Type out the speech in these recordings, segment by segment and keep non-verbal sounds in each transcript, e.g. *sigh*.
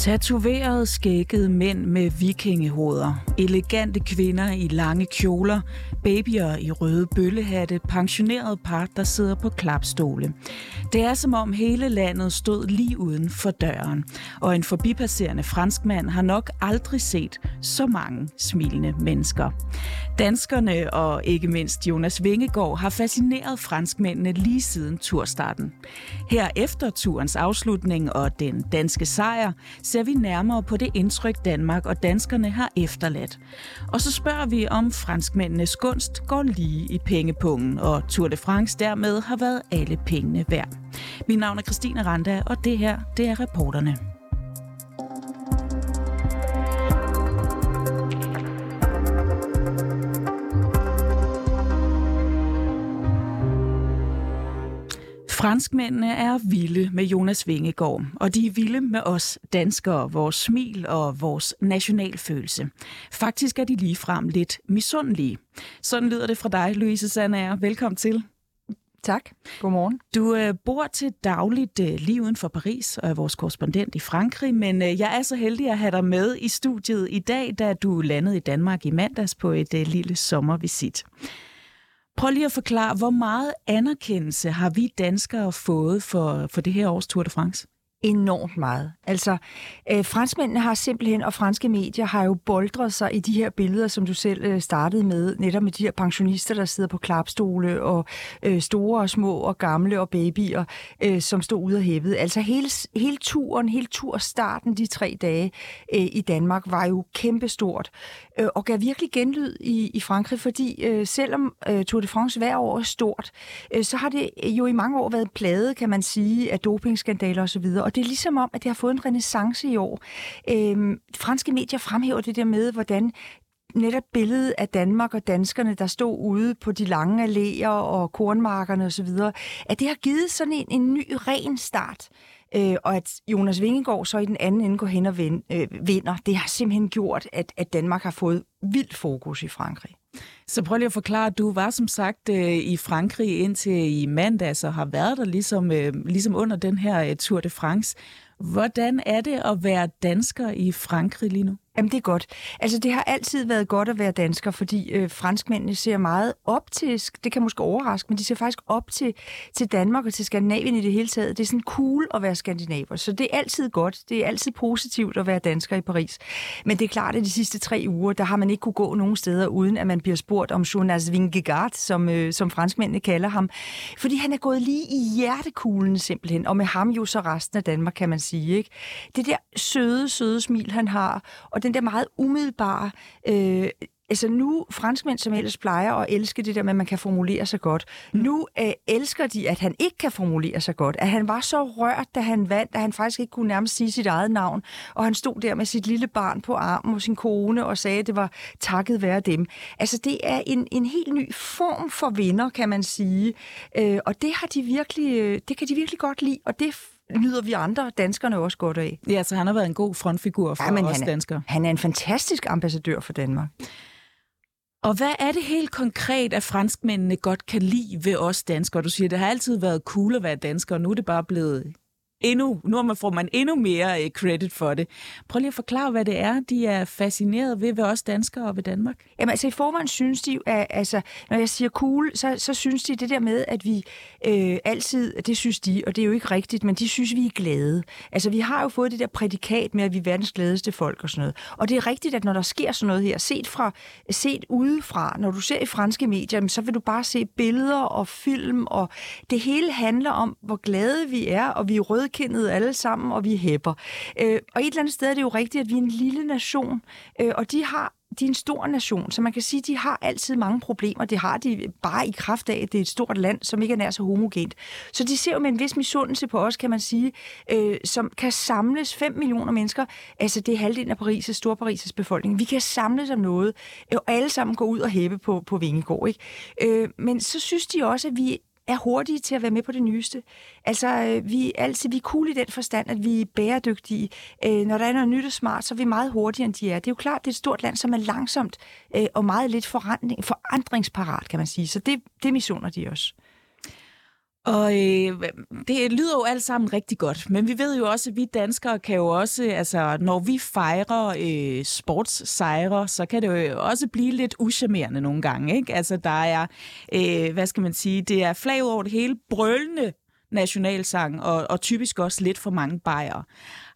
Tatoverede skækkede mænd med vikingehoveder, elegante kvinder i lange kjoler, babyer i røde bøllehatte, pensionerede par, der sidder på klapstole. Det er som om hele landet stod lige uden for døren, og en forbipasserende franskmand har nok aldrig set så mange smilende mennesker. Danskerne og ikke mindst Jonas Vingegaard har fascineret franskmændene lige siden turstarten. Her efter turens afslutning og den danske sejr, ser vi nærmere på det indtryk Danmark og danskerne har efterladt. Og så spørger vi, om franskmændenes gunst går lige i pengepungen, og Tour de France dermed har været alle pengene værd. Mit navn er Christine Randa, og det her, det er reporterne. Franskmændene er vilde med Jonas Vingegaard, og de er vilde med os danskere, vores smil og vores nationalfølelse. Faktisk er de ligefrem lidt misundelige. Sådan lyder det fra dig, Louise Sandager. Velkommen til. Tak. Godmorgen. Du øh, bor til dagligt øh, lige uden for Paris og er vores korrespondent i Frankrig, men øh, jeg er så heldig at have dig med i studiet i dag, da du landede i Danmark i mandags på et øh, lille sommervisit. Prøv lige at forklare, hvor meget anerkendelse har vi danskere fået for, for det her års Tour de France? Enormt meget. Altså, øh, franskmændene har simpelthen, og franske medier har jo boldret sig i de her billeder, som du selv øh, startede med, netop med de her pensionister, der sidder på klapstole, og øh, store og små og gamle og babyer, øh, som står ude af hævet. Altså hele, hele turen, hele turstarten de tre dage øh, i Danmark var jo kæmpestort, øh, og gav virkelig genlyd i, i Frankrig, fordi øh, selvom øh, Tour de France hver år er stort, øh, så har det jo i mange år været plade, kan man sige, af dopingskandaler osv., og det er ligesom om, at det har fået en renaissance i år. Øhm, franske medier fremhæver det der med, hvordan netop billedet af Danmark og danskerne, der stod ude på de lange alléer og kornmarkerne osv., at det har givet sådan en, en ny, ren start. Øh, og at Jonas Vingegaard så i den anden ende går hen og vind, øh, vinder, det har simpelthen gjort, at, at Danmark har fået vildt fokus i Frankrig. Så prøv lige at forklare, at du var som sagt øh, i Frankrig indtil i mandags og har været der ligesom, øh, ligesom under den her øh, Tour de France. Hvordan er det at være dansker i Frankrig lige nu? Jamen, det er godt. Altså, det har altid været godt at være dansker, fordi øh, franskmændene ser meget op til, det kan måske overraske, men de ser faktisk op til, til Danmark og til Skandinavien i det hele taget. Det er sådan cool at være skandinaver, så det er altid godt. Det er altid positivt at være dansker i Paris. Men det er klart, at de sidste tre uger, der har man ikke kunne gå nogen steder, uden at man bliver spurgt om Jonas Vingegaard, som, øh, som franskmændene kalder ham. Fordi han er gået lige i hjertekuglen simpelthen, og med ham jo så resten af Danmark, kan man sige. Ikke? Det der søde, søde smil, han har, og den der meget umiddelbare... Øh, altså nu, franskmænd, som ellers plejer at elske det der med, at man kan formulere sig godt, mm. nu øh, elsker de, at han ikke kan formulere sig godt. At han var så rørt, da han vandt, at han faktisk ikke kunne nærmest sige sit eget navn. Og han stod der med sit lille barn på armen og sin kone og sagde, at det var takket være dem. Altså det er en, en helt ny form for vinder, kan man sige. Øh, og det har de virkelig, øh, det kan de virkelig godt lide, og det nyder vi andre danskerne også godt af. Ja, så han har været en god frontfigur for ja, men os han er, danskere. Han er en fantastisk ambassadør for Danmark. Og hvad er det helt konkret, at franskmændene godt kan lide ved os danskere? Du siger, det har altid været cool at være dansker, og nu er det bare blevet endnu, nu får man endnu mere øh, credit for det. Prøv lige at forklare, hvad det er, de er fascineret ved ved os danskere og ved Danmark. Jamen altså i forvejen synes de, at, altså, når jeg siger cool, så, så synes de det der med, at vi øh, altid, det synes de, og det er jo ikke rigtigt, men de synes, vi er glade. Altså vi har jo fået det der prædikat med, at vi er verdens gladeste folk og sådan noget. Og det er rigtigt, at når der sker sådan noget her, set, fra, set udefra, når du ser i franske medier, så vil du bare se billeder og film, og det hele handler om, hvor glade vi er, og vi er røde rødkindede alle sammen, og vi hæpper. Øh, og et eller andet sted er det jo rigtigt, at vi er en lille nation, øh, og de har de er en stor nation, så man kan sige, at de har altid mange problemer. Det har de bare i kraft af, at det er et stort land, som ikke er nær så homogent. Så de ser jo med en vis misundelse på os, kan man sige, øh, som kan samles 5 millioner mennesker. Altså, det er halvdelen af Paris' Storparis' befolkning. Vi kan samles om noget, og alle sammen gå ud og hæppe på, på Vingegård. Ikke? Øh, men så synes de også, at vi er hurtige til at være med på det nyeste. Altså, øh, vi er altid vi er cool i den forstand, at vi er bæredygtige. Øh, når der er noget nyt og smart, så er vi meget hurtigere, end de er. Det er jo klart, det er et stort land, som er langsomt øh, og meget lidt forandring, forandringsparat, kan man sige. Så det, det missioner de også. Og øh, det lyder jo alt sammen rigtig godt, men vi ved jo også, at vi danskere kan jo også, altså når vi fejrer øh, sportssejre, så kan det jo også blive lidt uschammerende nogle gange, ikke? Altså der er, øh, hvad skal man sige, det er flag over det hele, brølende nationalsang, og, og typisk også lidt for mange bajere.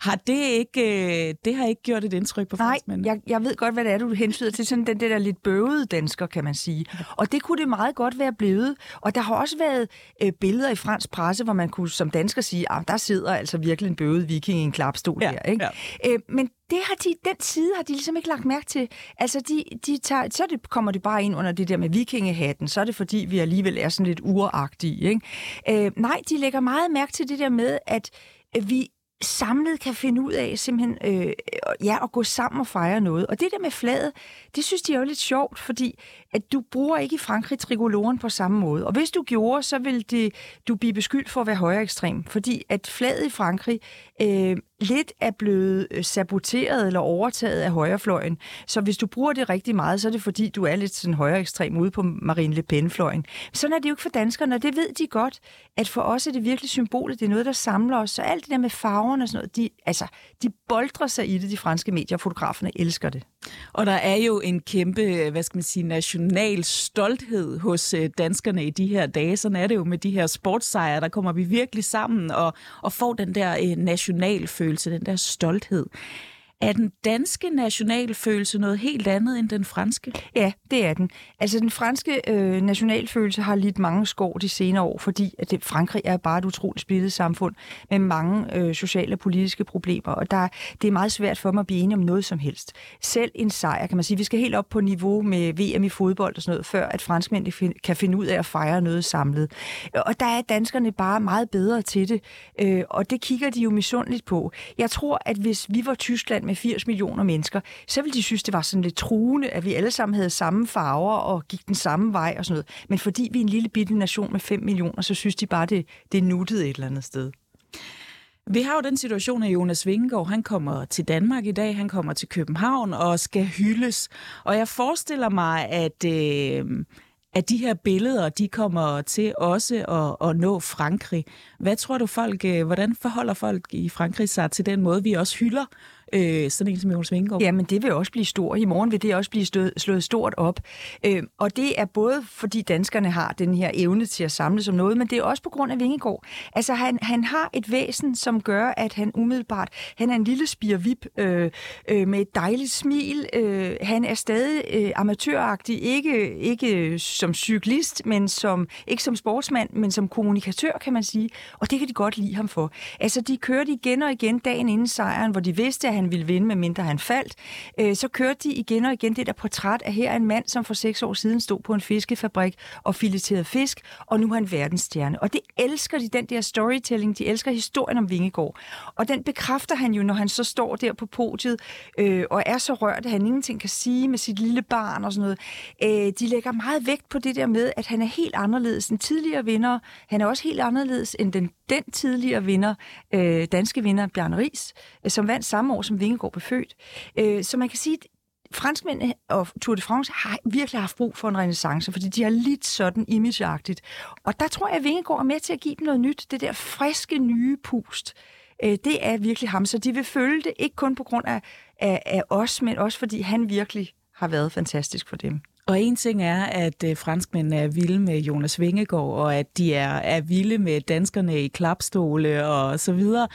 Har det ikke, øh, det har ikke gjort et indtryk på Nej, jeg, jeg ved godt, hvad det er, du hensyder til. Sådan den der lidt bøvede dansker, kan man sige. Og det kunne det meget godt være blevet. Og der har også været øh, billeder i fransk presse, hvor man kunne som dansker sige, at ah, der sidder altså virkelig en bøvet viking i en klapstol ja, her. Ikke? Ja. Øh, men det har de, den side har de ligesom ikke lagt mærke til. Altså, de, de tager, så det, kommer det bare ind under det der med vikingehatten. Så er det, fordi vi alligevel er sådan lidt uragtige. Ikke? Øh, nej, de lægger meget mærke til det der med, at vi samlet kan finde ud af simpelthen øh, ja, at gå sammen og fejre noget. Og det der med flaget, det synes de er jo lidt sjovt, fordi at du bruger ikke i Frankrig trikoloren på samme måde. Og hvis du gjorde, så ville det, du blive beskyldt for at være højere ekstrem, fordi at flaget i Frankrig øh, lidt er blevet øh, saboteret eller overtaget af højrefløjen. Så hvis du bruger det rigtig meget, så er det fordi, du er lidt sådan højere ekstrem ude på Marine Le Pen-fløjen. Sådan er det jo ikke for danskerne, og det ved de godt, at for os er det virkelig symbolet. Det er noget, der samler os. Så alt det der med farverne og sådan noget, de, altså, de boldrer sig i det, de franske medier, og fotograferne elsker det. Og der er jo en kæmpe, øh, hvad skal man sige, national stolthed hos øh, danskerne i de her dage. Sådan er det jo med de her sportssejre, der kommer vi virkelig sammen og, og får den der øh, nationalfølelse, den der stolthed. Er den danske nationalfølelse noget helt andet end den franske? Ja, det er den. Altså den franske øh, nationalfølelse har lidt mange skår de senere år, fordi at det, Frankrig er bare et utroligt splittet samfund med mange øh, sociale og politiske problemer, og der, det er meget svært for dem at blive enige om noget som helst. Selv en sejr, kan man sige. Vi skal helt op på niveau med VM i fodbold og sådan noget, før at franskmændene kan finde ud af at fejre noget samlet. Og der er danskerne bare meget bedre til det, øh, og det kigger de jo misundeligt på. Jeg tror, at hvis vi var Tyskland med 80 millioner mennesker, så ville de synes, det var sådan lidt truende, at vi alle sammen havde samme farver og gik den samme vej og sådan noget. Men fordi vi er en lille bitte nation med 5 millioner, så synes de bare, det, det er nuttet et eller andet sted. Vi har jo den situation, at Jonas Vingegaard, han kommer til Danmark i dag, han kommer til København og skal hyldes. Og jeg forestiller mig, at, øh, at de her billeder, de kommer til også at, at nå Frankrig. Hvad tror du folk, øh, hvordan forholder folk i Frankrig sig til den måde, vi også hylder øh, sådan en som Jonas Vingegaard. Jamen, det vil også blive stort. I morgen vil det også blive stød, slået stort op. Øh, og det er både fordi danskerne har den her evne til at samle som noget, men det er også på grund af Vingegaard. Altså, han, han har et væsen, som gør, at han umiddelbart, han er en lille spirvip øh, øh, med et dejligt smil. Øh, han er stadig øh, amatøragtig, ikke, ikke øh, som cyklist, men som, ikke som sportsmand, men som kommunikatør, kan man sige. Og det kan de godt lide ham for. Altså, de kørte igen og igen dagen inden sejren, hvor de vidste, at han ville vinde, medmindre han faldt. Øh, så kørte de igen og igen det der portræt af her en mand, som for seks år siden stod på en fiskefabrik og fileterede fisk, og nu er han verdensstjerne. Og det elsker de, den der storytelling. De elsker historien om Vingegård. Og den bekræfter han jo, når han så står der på podiet øh, og er så rørt, at han ingenting kan sige med sit lille barn og sådan noget. Øh, de lægger meget vægt på det der med, at han er helt anderledes end tidligere vinder. Han er også helt anderledes end den, den tidligere vinder, øh, danske vinder, Bjørn Ries, øh, som vandt samme år som Vingegaard blev født. Øh, så man kan sige, at franskmændene og Tour de France har virkelig haft brug for en renaissance, fordi de har lidt sådan imageagtigt. Og der tror jeg, at Vingegaard er med til at give dem noget nyt. Det der friske, nye pust. Øh, det er virkelig ham, så de vil følge det, ikke kun på grund af, af, af os, men også fordi han virkelig har været fantastisk for dem. Og en ting er, at øh, franskmændene er vilde med Jonas Vingegaard, og at de er, er vilde med danskerne i klapstole og så videre.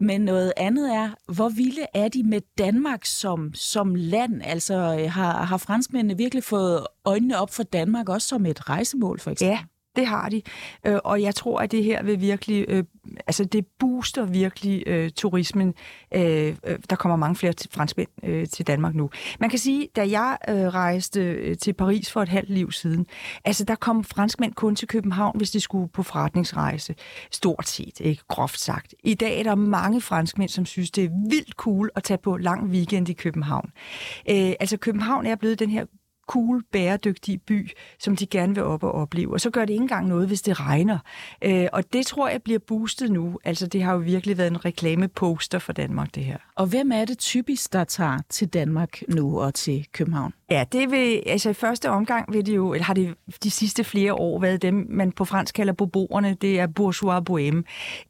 Men noget andet er, hvor vilde er de med Danmark som, som land? Altså øh, har, har franskmændene virkelig fået øjnene op for Danmark også som et rejsemål, for eksempel? Ja, det har de. Øh, og jeg tror, at det her vil virkelig, øh, altså det booster virkelig øh, turismen. Øh, øh der kommer mange flere franskmænd øh, til Danmark nu. Man kan sige, da jeg øh, rejste øh, til Paris for et halvt liv siden, altså der kom franskmænd kun til København, hvis de skulle på forretningsrejse. Stort set, ikke groft sagt. I dag er der mange franskmænd, som synes, det er vildt cool at tage på lang weekend i København. Øh, altså København er blevet den her cool, bæredygtig by, som de gerne vil op og opleve. Og så gør det ikke engang noget, hvis det regner. Øh, og det tror jeg bliver boostet nu. Altså, det har jo virkelig været en reklameposter for Danmark, det her. Og hvem er det typisk, der tager til Danmark nu og til København? Ja, det vil, altså i første omgang vil det jo, eller har det de sidste flere år været dem, man på fransk kalder boboerne, det er bourgeois bohème.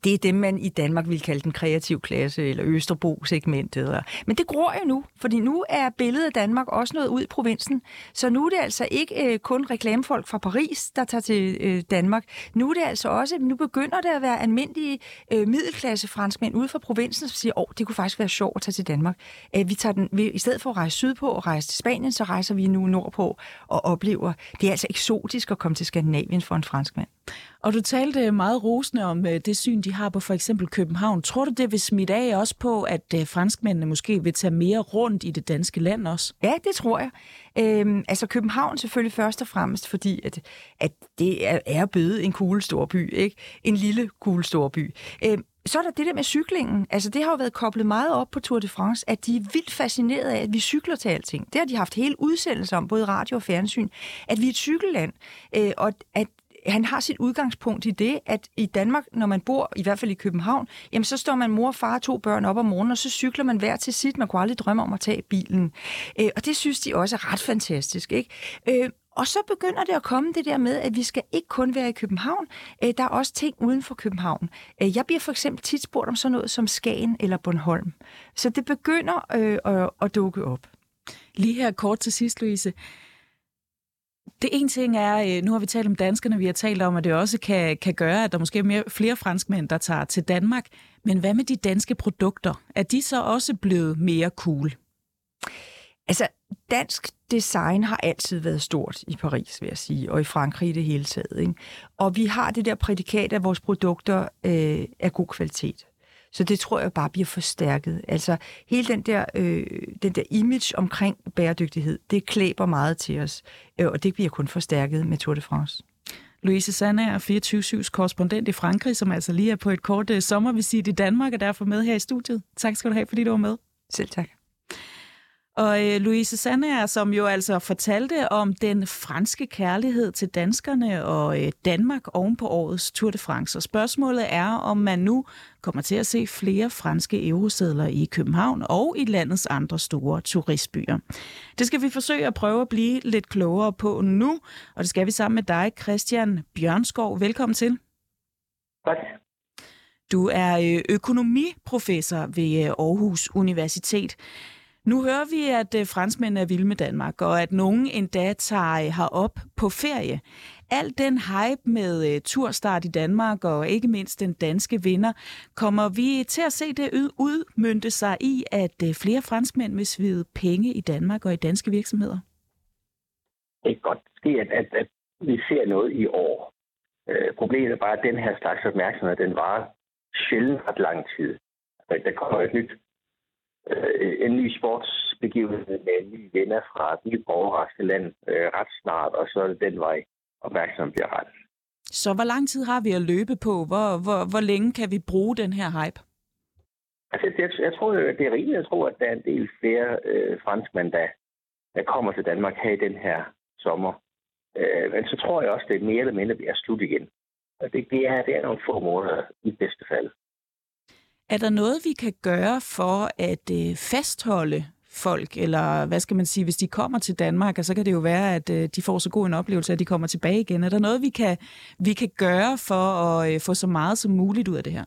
Det er dem, man i Danmark vil kalde den kreative klasse, eller Østerbro-segmentet. Men det gror jo nu, fordi nu er billedet af Danmark også noget ud i provinsen. Så nu er det altså ikke øh, kun reklamefolk fra Paris, der tager til øh, Danmark. Nu er det altså også, nu begynder det at være almindelige øh, middelklasse franskmænd ude fra provinsen, som siger, åh, oh, det kunne faktisk være sjovt at tage til Danmark. Æh, vi tager den, vi, I stedet for at rejse sydpå og rejse til Spanien, så rejser vi nu nordpå og oplever, det er altså eksotisk at komme til Skandinavien for en franskmand. Og du talte øh, meget rosende om øh, det syn, de har på for eksempel København. Tror du, det vil smitte af også på, at øh, franskmændene måske vil tage mere rundt i det danske land også? Ja, det tror jeg. Øhm, altså København selvfølgelig først og fremmest, fordi at, at det er, er bøde en cool storby, ikke? En lille cool storby. Øhm, så er der det der med cyklingen. Altså, det har jo været koblet meget op på Tour de France, at de er vildt fascineret af, at vi cykler til alting. Det har de haft hele udsendelser om, både radio og fjernsyn, at vi er et cykelland, øh, og at han har sit udgangspunkt i det, at i Danmark, når man bor, i hvert fald i København, jamen så står man mor, og far og to børn op om morgenen, og så cykler man hver til sit. Man kunne aldrig drømme om at tage bilen. Øh, og det synes de også er ret fantastisk. Ikke? Øh, og så begynder det at komme det der med, at vi skal ikke kun være i København. Øh, der er også ting uden for København. Øh, jeg bliver for eksempel tit spurgt om sådan noget som Skagen eller Bornholm. Så det begynder øh, at, at dukke op. Lige her kort til sidst, Louise. Det ene ting er, øh, nu har vi talt om danskerne, vi har talt om, at det også kan, kan gøre, at der måske er mere, flere franskmænd, der tager til Danmark. Men hvad med de danske produkter? Er de så også blevet mere cool? Altså, dansk design har altid været stort i Paris, vil jeg sige, og i Frankrig i det hele taget. Ikke? Og vi har det der prædikat, at vores produkter øh, er god kvalitet. Så det tror jeg bare bliver forstærket. Altså hele den der, øh, den der image omkring bæredygtighed, det klæber meget til os, øh, og det bliver kun forstærket med Tour de France. Louise Sandager, 24-7's korrespondent i Frankrig, som altså lige er på et kort øh, sommervisit i Danmark, og derfor med her i studiet. Tak skal du have, fordi du var med. Selv tak. Og øh, Louise Sandager, som jo altså fortalte om den franske kærlighed til danskerne og øh, Danmark oven på årets Tour de France. Og spørgsmålet er, om man nu kommer til at se flere franske eurosedler i København og i landets andre store turistbyer. Det skal vi forsøge at prøve at blive lidt klogere på nu, og det skal vi sammen med dig, Christian Bjørnskov. Velkommen til. Tak. Du er øh, økonomiprofessor ved øh, Aarhus Universitet. Nu hører vi, at franskmænd franskmændene er vilde med Danmark, og at nogen endda tager øh, herop på ferie. Al den hype med uh, turstart i Danmark, og ikke mindst den danske vinder, kommer vi til at se det udmyndte sig i, at uh, flere franskmænd vil svide penge i Danmark og i danske virksomheder? Det kan godt ske, at, at, at vi ser noget i år. Uh, problemet er bare, at den her slags opmærksomhed, den var sjældent ret lang tid. Altså, der kommer et nyt øh, en ny sportsbegivenhed med en ny vinder fra et nyt overraskende land øh, ret snart, og så er det den vej opmærksom bliver ret. Så hvor lang tid har vi at løbe på? Hvor, hvor, hvor længe kan vi bruge den her hype? Altså, jeg, jeg tror, det er rimeligt at tro, at der er en del flere øh, franskmænd, der, der kommer til Danmark her i den her sommer. Øh, men så tror jeg også, det er mere eller mindre bliver slut igen. Og det, det, er, det er nogle få måneder i bedste fald. Er der noget, vi kan gøre for at øh, fastholde folk, eller hvad skal man sige, hvis de kommer til Danmark, og så kan det jo være, at øh, de får så god en oplevelse, at de kommer tilbage igen. Er der noget, vi kan, vi kan gøre for at øh, få så meget som muligt ud af det her?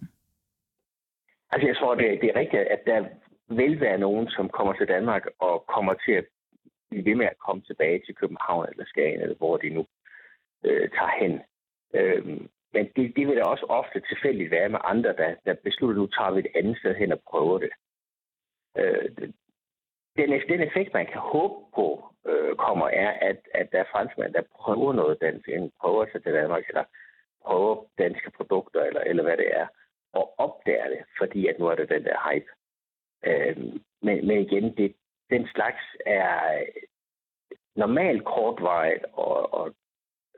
Altså jeg tror, det, det er rigtigt, at der vil være nogen, som kommer til Danmark og kommer til at blive ved med at komme tilbage til København eller Skagen, eller hvor de nu øh, tager hen. Øhm, men det, det vil da også ofte tilfældigt være med andre, der, der beslutter, nu tager vi et andet sted hen og prøver det. Øh, den, den effekt, man kan håbe på, øh, kommer, er, at, at der er franskmænd, der prøver noget dansk, enten prøver sig til Danmark, eller prøver danske produkter, eller, eller hvad det er, og opdager det, fordi at nu er det den der hype. Øh, men, men igen, det, den slags er normalt kortvarigt, og, og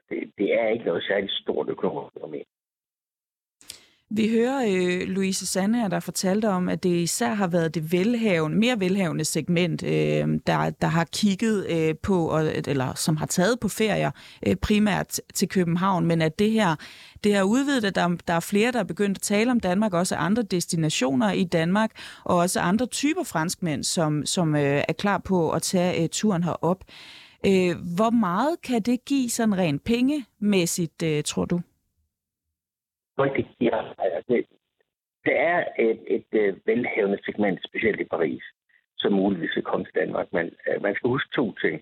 det, det er ikke noget særligt stort økonomisk fænomen. Vi hører øh, Louise Sande, der fortalte om, at det især har været det velhavende, mere velhavende segment, øh, der, der har kigget øh, på, og, eller som har taget på ferier øh, primært til København, men at det her, det har udvidet, at der, der er flere, der er begyndt at tale om Danmark, også andre destinationer i Danmark, og også andre typer franskmænd, som, som øh, er klar på at tage øh, turen herop. Øh, hvor meget kan det give sådan rent pengemæssigt, øh, tror du? det giver, altså, det, det er et, et, et velhævende velhavende segment, specielt i Paris, som muligvis vil komme til Danmark. Men øh, man skal huske to ting.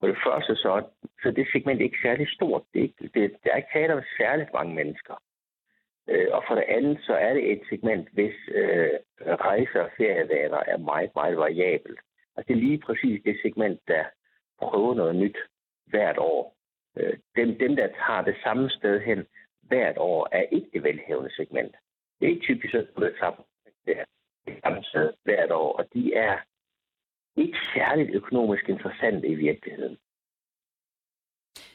For det første, så, så det segment er ikke særlig stort. Det er, ikke, det, der er ikke tale om særligt mange mennesker. Øh, og for det andet, så er det et segment, hvis øh, rejser og ferievaner er meget, meget variabelt. Altså det er lige præcis det segment, der prøver noget nyt hvert år. Uh, dem, dem, der tager det samme sted hen, hvert år er ikke det velhævende segment. Det er ikke typisk det samme, det er det samme sted hvert år, og de er ikke særligt økonomisk interessante i virkeligheden.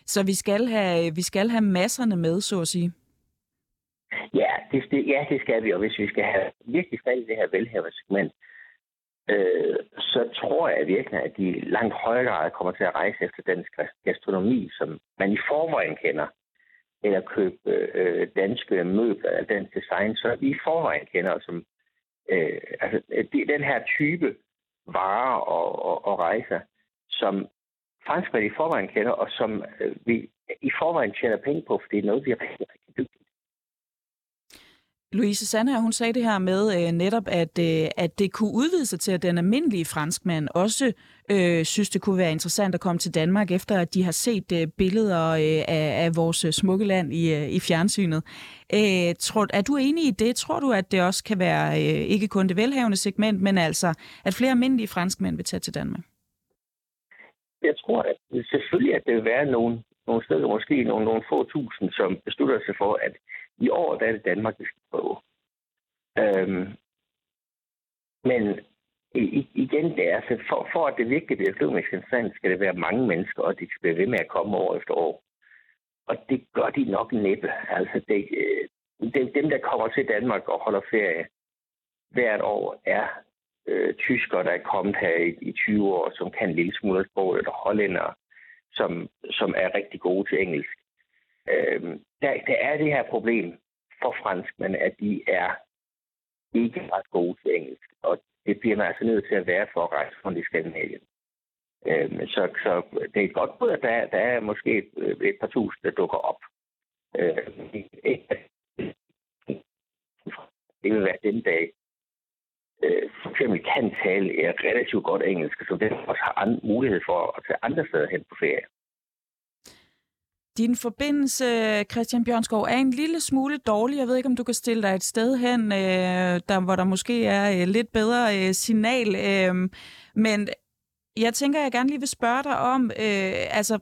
Så vi skal have, vi skal have masserne med, så at sige? Ja det, det, ja, det skal vi, og hvis vi skal have virkelig fat i det her velhævende segment, øh, så tror jeg virkelig, at de langt højere grad kommer til at rejse efter dansk gastronomi, som man i forvejen kender eller købe øh, danske møbler eller dansk design, som vi i forvejen kender som øh, altså, det er den her type varer og, og, og rejser, som franskmænd i forvejen kender, og som øh, vi i forvejen tjener penge på, fordi det er noget, vi er rigtig, rigtig Louise Sander, hun sagde det her med øh, netop, at, øh, at det kunne udvide sig til, at den almindelige franskmand også øh, synes, det kunne være interessant at komme til Danmark, efter at de har set øh, billeder øh, af, af vores øh, smukke land i, øh, i fjernsynet. Øh, tror, er du enig i det? Tror du, at det også kan være øh, ikke kun det velhavende segment, men altså, at flere almindelige franskmænd vil tage til Danmark? Jeg tror at selvfølgelig, at det vil være nogle, nogle steder, måske nogle, nogle få tusind, som beslutter sig for, at i år der er det Danmark, vi skal prøve. Øhm, men i, igen, det er, altså for, for at det virkelig bliver økonomisk interessant, skal det være mange mennesker, og de skal blive ved med at komme år efter år. Og det gør de nok næppe. Altså, det, øh, dem, dem, der kommer til Danmark og holder ferie hvert år, er øh, tyskere, der er kommet her i, i 20 år, som kan en lille smule sprog, eller hollændere, som, som er rigtig gode til engelsk. Øh, der, der er det her problem for franskmænd, at de er ikke ret gode til engelsk. Og det bliver man altså nødt til at være for at rejse rundt i Skandinavien. Øh, så, så det er et godt bud, at der, der er måske et, et par tusind, der dukker op. Øh, det vil være den dag, øh, for eksempel kan tale relativt godt engelsk, så det også har mulighed for at tage andre steder hen på ferie. Din forbindelse, Christian Bjørnskov, er en lille smule dårlig. Jeg ved ikke, om du kan stille dig et sted hen, øh, der, hvor der måske er øh, lidt bedre øh, signal. Øh, men jeg tænker, jeg gerne lige vil spørge dig om, øh, altså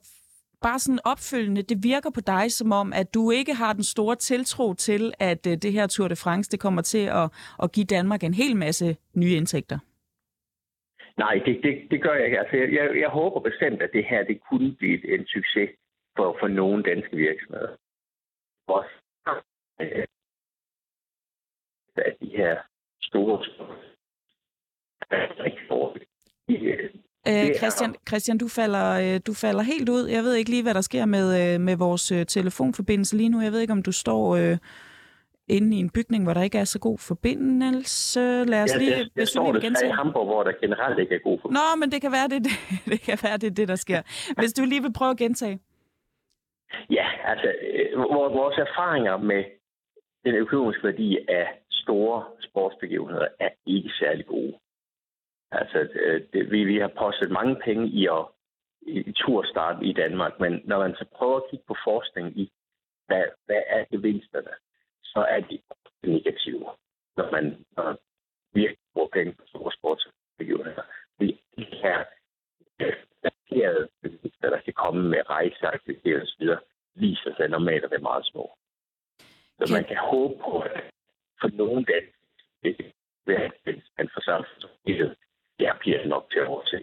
bare sådan opfølgende, det virker på dig som om, at du ikke har den store tiltro til, at øh, det her Tour de France, det kommer til at, at give Danmark en hel masse nye indtægter. Nej, det, det, det gør jeg ikke. Altså, jeg, jeg, jeg håber bestemt, at det her det kunne blive en succes for, for nogle danske virksomheder. Også øh, at de her store Øh, Christian, Christian du, falder, øh, du falder helt ud. Jeg ved ikke lige, hvad der sker med, øh, med vores øh, telefonforbindelse lige nu. Jeg ved ikke, om du står øh, inde i en bygning, hvor der ikke er så god forbindelse. Lad os ja, lige... Jeg, jeg står desværre i Hamburg, hvor der generelt ikke er god forbindelse. Nå, men det kan være, det, det, *laughs* det, kan være, det det, der sker. Hvis du lige vil prøve at gentage. Ja, altså vores erfaringer med den økonomiske værdi af store sportsbegivenheder er ikke særlig gode. Altså, øh, det, vi, vi har postet mange penge i at i turstart i Danmark, men når man så prøver at kigge på forskning i, hvad, hvad er gevinsterne, så er de negative, når man når virkelig bruger penge på store sportsbegivenheder. De her baserede gevinster, der kan komme med rejseaktiviteter osv., viser sig normalt at være meget små. Så man kan håbe på, at for nogle dage, det vil en forsamlingshed, det bliver nok til at overse.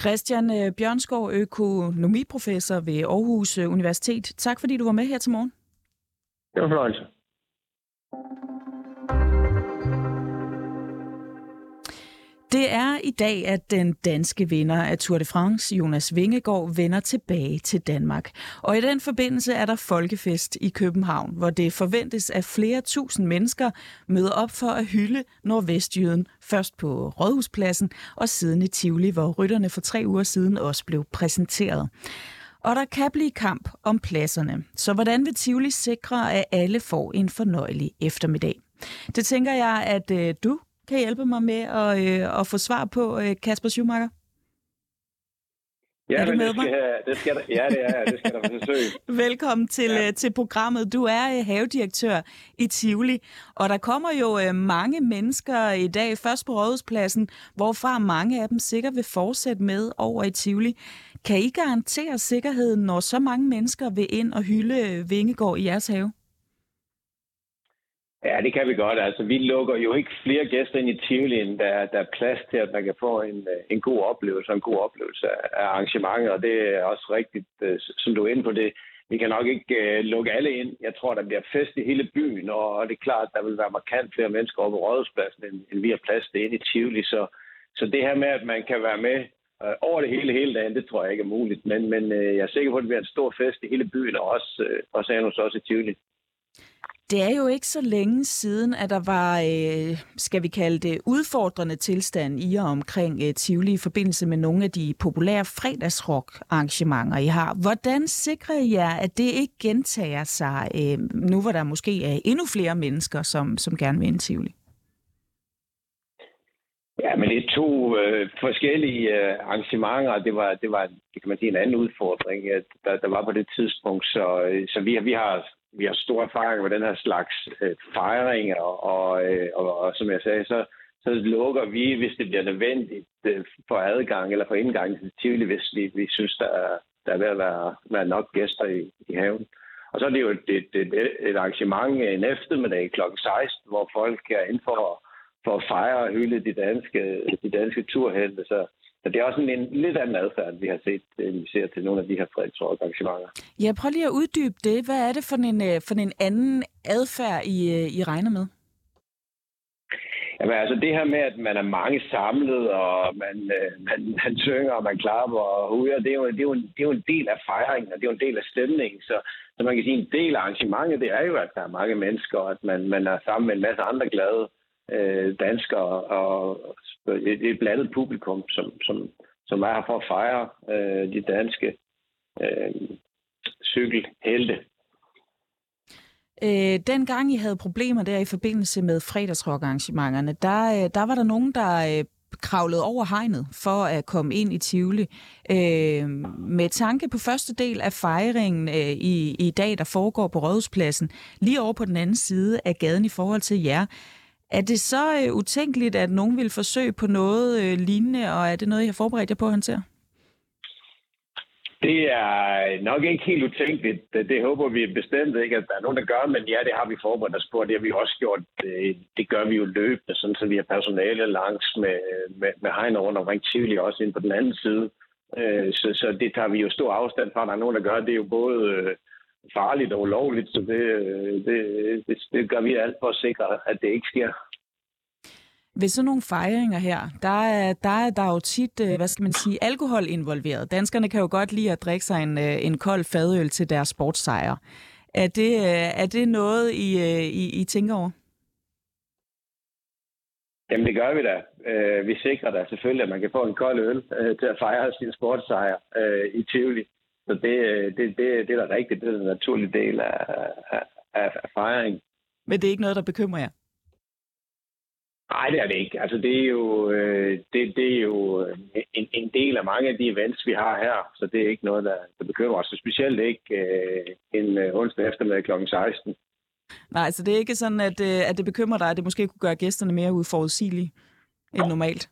Christian øh, Bjørnskov, økonomiprofessor ved Aarhus Universitet. Tak fordi du var med her til morgen. Det var fornøjelse. Det er i dag, at den danske vinder af Tour de France, Jonas Vingegaard, vender tilbage til Danmark. Og i den forbindelse er der folkefest i København, hvor det forventes, at flere tusind mennesker møder op for at hylde Nordvestjyden, først på Rådhuspladsen og siden i Tivoli, hvor rytterne for tre uger siden også blev præsenteret. Og der kan blive kamp om pladserne. Så hvordan vil Tivoli sikre, at alle får en fornøjelig eftermiddag? Det tænker jeg, at øh, du kan hjælpe mig med at, øh, at få svar på, øh, Kasper Schumacher? Ja, er med det skal? Det skal der, ja, det er Det skal der forsøge. *laughs* Velkommen til, ja. Øh, til programmet. Du er øh, havedirektør i Tivoli, og der kommer jo øh, mange mennesker i dag, først på Rådhuspladsen, hvorfra mange af dem sikkert vil fortsætte med over i Tivoli. Kan I garantere sikkerheden, når så mange mennesker vil ind og hylde Vingegård i jeres have? Ja, det kan vi godt. Altså, vi lukker jo ikke flere gæster ind i Tivoli, end der, der er plads til, at man kan få en, øh, en god oplevelse en god oplevelse af arrangementet. Og det er også rigtigt, øh, som du er inde på det. Vi kan nok ikke øh, lukke alle ind. Jeg tror, der bliver fest i hele byen, og det er klart, at der vil være markant flere mennesker over på Rådhuspladsen, end, end vi har plads til inde i Tivoli. Så, så det her med, at man kan være med øh, over det hele hele dagen, det tror jeg ikke er muligt. Men, men øh, jeg er sikker på, at det bliver en stor fest i hele byen, og også, øh, også hos os i Tivoli. Det er jo ikke så længe siden, at der var, øh, skal vi kalde det, udfordrende tilstand i og omkring øh, Tivoli i forbindelse med nogle af de populære fredagsrock-arrangementer, I har. Hvordan sikrer I jer, at det ikke gentager sig, øh, nu hvor der måske er endnu flere mennesker, som, som gerne vil ind Tivoli? Ja, men det er to øh, forskellige øh, arrangementer. Det var, det var det kan man sige, en anden udfordring, at der, der var på det tidspunkt. Så, øh, så vi, vi har vi har stor erfaring med den her slags øh, fejringer, og, øh, og, og som jeg sagde, så, så lukker vi, hvis det bliver nødvendigt, øh, for adgang eller for indgang til Tivoli, hvis vi, vi synes, der er, der er ved at være, være nok gæster i, i haven. Og så er det jo et, et, et, et arrangement en eftermiddag kl. 16, hvor folk er ind for, for at fejre og hylde de danske, de danske turhelte. Så, så det er også en, en lidt anden adfærd, vi har set, end vi ser til nogle af de her fredagsarrangementer. Ja, prøv lige at uddybe det. Hvad er det for en, øh, for en anden adfærd, I, øh, I regner med? Jamen altså det her med, at man er mange samlet, og man, øh, man, man synger, og man klapper og hujer, det er, jo, det, er jo en, det er jo en del af fejringen, og det er jo en del af stemningen. Så, så man kan sige, en del af arrangementet, det er jo, at der er mange mennesker, og at man, man er sammen med en masse andre glade øh, danskere og et, et blandet publikum, som, som, som er her for at fejre øh, de danske øh, cykelhelte. Øh, dengang I havde problemer der i forbindelse med fredagsrock-arrangementerne, der, øh, der var der nogen, der øh, kravlede over hegnet for at komme ind i Tivoli. Øh, med tanke på første del af fejringen øh, i, i dag, der foregår på Rådhuspladsen, lige over på den anden side af gaden i forhold til jer, er det så øh, utænkeligt, at nogen vil forsøge på noget øh, lignende, og er det noget, I har forberedt jer på at håndtere? Det er nok ikke helt utænkeligt. Det håber vi bestemt ikke, at der er nogen, der gør, men ja, det har vi forberedt os på, og det har vi også gjort. Det gør vi jo løbende, sådan, så vi har personale langs med, med, med hegn rundt omkring Tivoli, også ind på den anden side. Øh, så, så det tager vi jo stor afstand fra, der er nogen, der gør. Det er jo både øh, farligt og ulovligt, så det, det, det, det gør vi alt for at sikre, at det ikke sker. Ved sådan nogle fejringer her, der er, der er der jo tit, øh, hvad skal man sige, alkohol involveret. Danskerne kan jo godt lide at drikke sig en, øh, en kold fadøl til deres sportssejr. Er det, øh, er det noget, I, I, I tænker over? Jamen det gør vi da. Vi sikrer da selvfølgelig, at man kan få en kold øl til at fejre sin sportssejr i Tivoli. Så det, det, det, det er da rigtigt. Det er en naturlig del af, af, af fejringen. Men det er ikke noget, der bekymrer jer? Nej, det er det ikke. Altså, det er jo, øh, det, det er jo en, en del af mange af de events, vi har her, så det er ikke noget, der, der bekymrer os. Specielt ikke øh, en øh, onsdag eftermiddag kl. 16. Nej, så det er ikke sådan, at, øh, at det bekymrer dig, at det måske kunne gøre gæsterne mere udforudsigelige end normalt?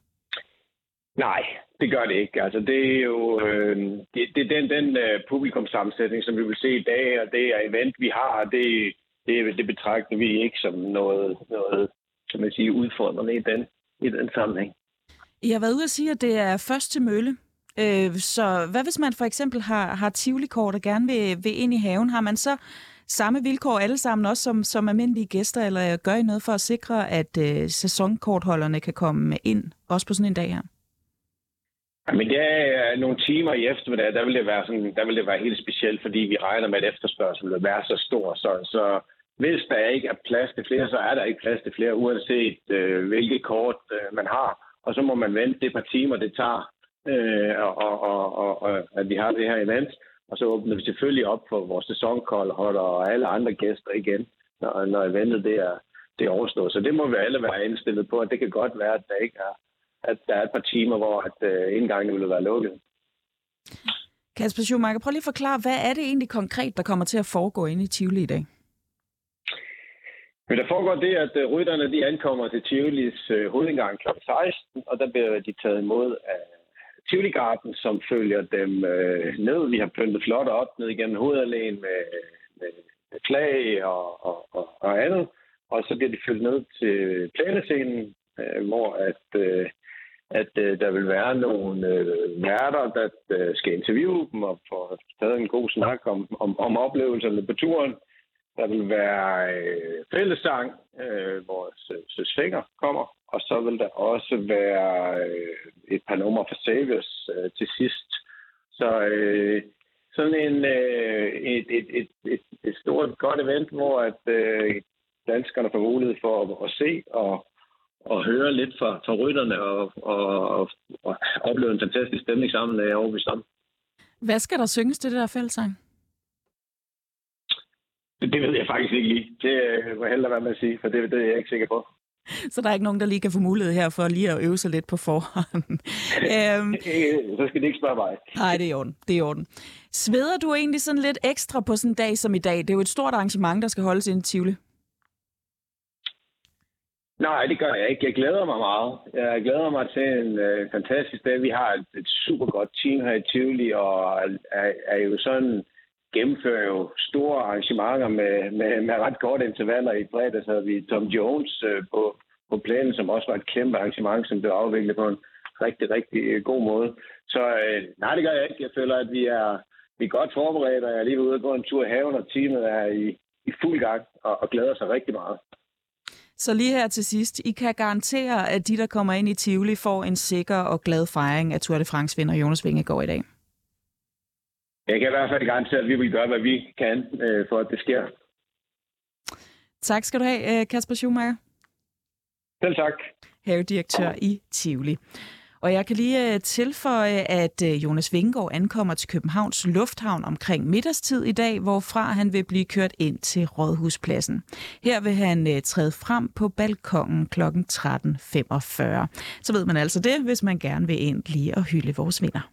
Nej, det gør det ikke. Altså, det er jo øh, det, det er den, den øh, publikumsammensætning, som vi vil se i dag, og det er event, vi har, det, det, det betragter vi ikke som noget, noget som man siger, udfordrende i den, i den sammenhæng. I har været ude at sige, at det er først til mølle. Øh, så hvad hvis man for eksempel har, har Tivoli-kort og gerne vil, vil ind i haven? Har man så samme vilkår alle sammen, også som, som almindelige gæster, eller gør I noget for at sikre, at øh, sæsonkortholderne kan komme ind, også på sådan en dag her? Jamen, det er øh, nogle timer i eftermiddag, der vil det være, sådan, der vil det være helt specielt, fordi vi regner med, at efterspørgselen vil være så stor. Så, så hvis der ikke er plads til flere, så er der ikke plads til flere, uanset øh, hvilket kort øh, man har. Og så må man vente det par timer, det tager, øh, og, og, og, og, og at vi har det her event. Og så åbner vi selvfølgelig op for vores sæsonkoldholder og alle andre gæster igen, når, når eventet det er, det er overstået. Så det må vi alle være indstillet på, at det kan godt være, at der ikke er at der er et par timer, hvor at, uh, indgangen ville være lukket. Kasper Schumacher, prøv lige at forklare, hvad er det egentlig konkret, der kommer til at foregå inde i Tivoli i dag? Men der foregår det, at uh, rytterne de ankommer til Tivolis uh, hovedindgang kl. 16, og der bliver de taget imod af Tivoli Garden, som følger dem uh, ned. Vi har pyntet flot op ned igennem hovedalene med, med, med flag og, og, og, og andet. Og så bliver de fyldt ned til plænescenen, uh, hvor at uh, at øh, der vil være nogle øh, værter, der øh, skal interviewe dem og få taget en god snak om, om, om oplevelserne på turen. Der vil være øh, fællesang, øh, hvor Søsvinger kommer, og så vil der også være øh, et par numre fra Saviors øh, til sidst. Så øh, sådan en, øh, et, et, et, et, et stort godt event, hvor at øh, danskerne får mulighed for at, at se og og høre lidt fra, fra rytterne og, og, og, og opleve en fantastisk stemning sammen, er jeg overbevist om. Hvad skal der synges til det der fællesang? Det, det ved jeg faktisk ikke lige. Det må hellere være med at sige, for det, det er jeg ikke sikker på. Så der er ikke nogen, der lige kan få mulighed her for lige at øve sig lidt på forhånd. *laughs* øhm, så skal det ikke spørge mig. Nej, det er i orden. Det er i orden. Sveder du egentlig sådan lidt ekstra på sådan en dag som i dag? Det er jo et stort arrangement, der skal holdes ind i Tivoli. Nej, det gør jeg ikke. Jeg glæder mig meget. Jeg glæder mig til en øh, fantastisk dag. Vi har et, et super godt team her i Tivoli, og er, er jo sådan gennemfører jo store arrangementer med, med, med ret korte intervaller. I fredags havde vi Tom Jones øh, på, på planen, som også var et kæmpe arrangement, som blev afviklet på en rigtig, rigtig øh, god måde. Så øh, nej, det gør jeg ikke. Jeg føler, at vi er, vi er godt forberedt, og jeg er lige ude og gå en tur i haven, og teamet er i, i fuld gang og, og glæder sig rigtig meget. Så lige her til sidst, I kan garantere, at de, der kommer ind i Tivoli, får en sikker og glad fejring af Tour de France vinder Jonas Vingegaard i dag. Jeg kan i hvert fald garantere, at vi vil gøre, hvad vi kan, øh, for at det sker. Tak skal du have, øh, Kasper Schumacher. Selv tak. Havedirektør i Tivoli. Og jeg kan lige øh, tilføje, at øh, Jonas Vingegaard ankommer til Københavns Lufthavn omkring middagstid i dag, hvorfra han vil blive kørt ind til Rådhuspladsen. Her vil han øh, træde frem på balkongen kl. 13.45. Så ved man altså det, hvis man gerne vil ind lige og hylde vores vinder.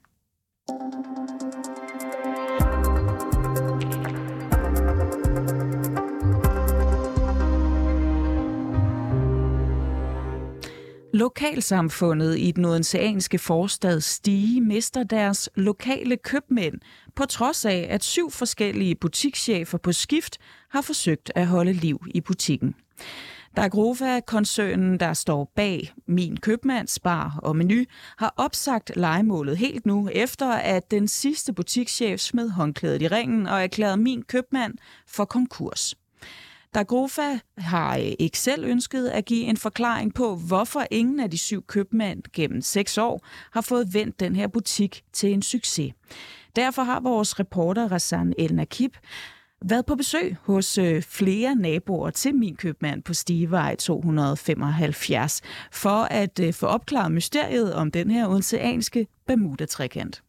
Lokalsamfundet i den odenseanske forstad Stige mister deres lokale købmænd, på trods af, at syv forskellige butikschefer på skift har forsøgt at holde liv i butikken. Der Grova-koncernen, der står bag Min Købmands Bar og Menu, har opsagt legemålet helt nu, efter at den sidste butikschef smed håndklædet i ringen og erklærede Min Købmand for konkurs. Dagrofa har øh, ikke selv ønsket at give en forklaring på, hvorfor ingen af de syv købmænd gennem seks år har fået vendt den her butik til en succes. Derfor har vores reporter Rassan El Nakib været på besøg hos øh, flere naboer til min købmand på Stigevej 275, for at øh, få opklaret mysteriet om den her oceanske Bermuda-trekant.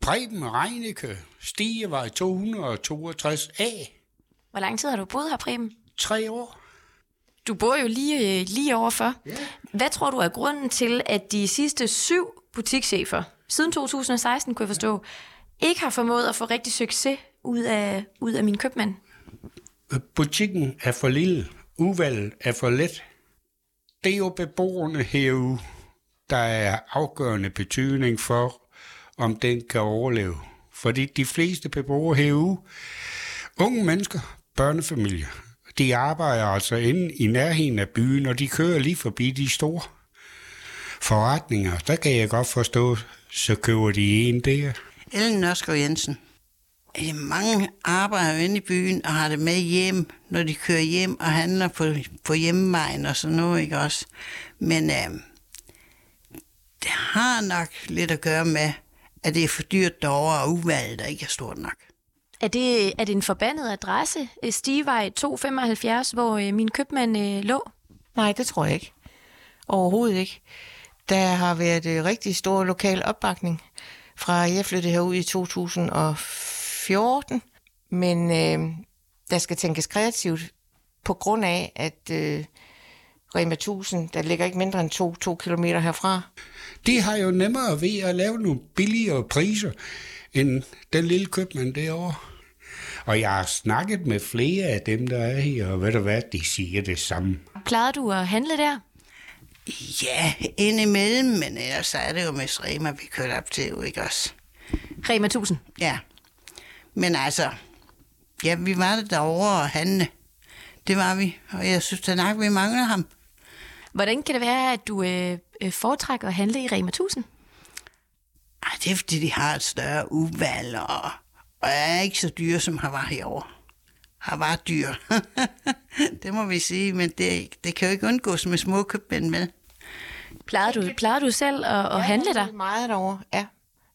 Preben Reinicke, Stigevej 262A. Hvor lang tid har du boet her, Preben? Tre år. Du bor jo lige, øh, lige overfor. Ja. Hvad tror du er grunden til, at de sidste syv butikschefer, siden 2016 kunne jeg forstå, ikke har formået at få rigtig succes ud af, ud af min købmand? Butikken er for lille. Uvalget er for let. Det er jo beboerne herude, der er afgørende betydning for, om den kan overleve. Fordi de fleste beboere herude, unge mennesker, børnefamilier. De arbejder altså inde i nærheden af byen, og de kører lige forbi de store forretninger. Der kan jeg godt forstå, så køber de en der. Ellen Nørskov Jensen. Mange arbejder jo inde i byen og har det med hjem, når de kører hjem og handler på, på hjemmevejen og sådan noget, ikke også? Men øh, det har nok lidt at gøre med, at det er for dyrt derovre, og uvalget der ikke er stort nok. Er det, er det en forbandet adresse, øh, Stigevej 275, hvor øh, min købmand øh, lå? Nej, det tror jeg ikke. Overhovedet ikke. Der har været øh, rigtig stor lokal opbakning fra jeg flyttede herud i 2014. Men øh, der skal tænkes kreativt på grund af, at øh, Rema 1000, der ligger ikke mindre end to, to kilometer herfra. De har jo nemmere ved at lave nogle billigere priser, end den lille købmand derovre. Og jeg har snakket med flere af dem, der er her, og ved du hvad, de siger det samme. Plejede du at handle der? Ja, indimellem, men ellers så er det jo med Rema, vi kører op til, jo ikke også? Rema 1000. Ja. Men altså, ja, vi var der derovre og handle. Det var vi, og jeg synes da nok, vi mangler ham. Hvordan kan det være, at du øh, øh, foretrækker at handle i Rema 1000? Ej, det er fordi, de har et større udvalg, og, og er ikke så dyre, som har var herovre. Har var dyr. *laughs* det må vi sige, men det, det kan jo ikke undgås med små købmænd med. Plejede du, plejede du selv at, at handle der? Meget derovre, ja.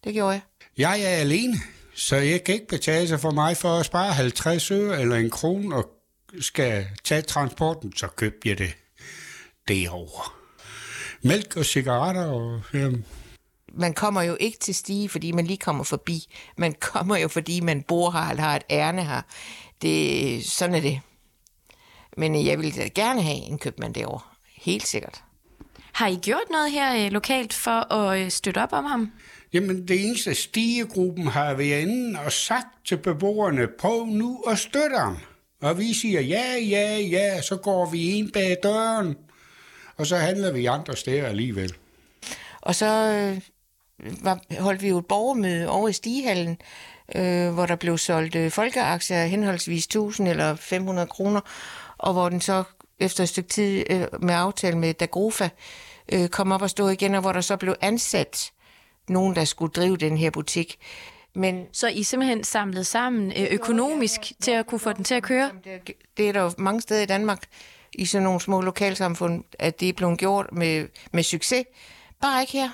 Det gjorde jeg. Jeg er alene, så jeg kan ikke betale sig for mig for at spare 50 øre eller en krone og skal tage transporten, så køber jeg det derovre. Mælk og cigaretter og... Jamen, Man kommer jo ikke til Stige, fordi man lige kommer forbi. Man *laughs* kommer jo, fordi man bor her eller har et ærne her. Det, sådan er det. Men jeg vil da gerne have en købmand derovre. Helt sikkert. Har I gjort noget her øh, lokalt for at øh, støtte op om ham? Jamen, det eneste stigegruppen har været inde og sagt til beboerne, prøv nu at støtte ham. Og vi siger, ja, ja, ja, så går vi ind bag døren, og så handler vi andre steder alligevel. Og så øh, var, holdt vi jo et borgermøde over i Stigehallen, øh, hvor der blev solgt øh, folkeaktier henholdsvis 1000 eller 500 kroner, og hvor den så efter et stykke tid øh, med aftale med Dagrofa øh, kom op og stod igen, og hvor der så blev ansat nogen, der skulle drive den her butik. Men Så I simpelthen samlet sammen øh, økonomisk til at kunne få den til at køre? det, det er der jo mange steder i Danmark, i sådan nogle små lokalsamfund, at det er blevet gjort med, med succes. Bare ikke her.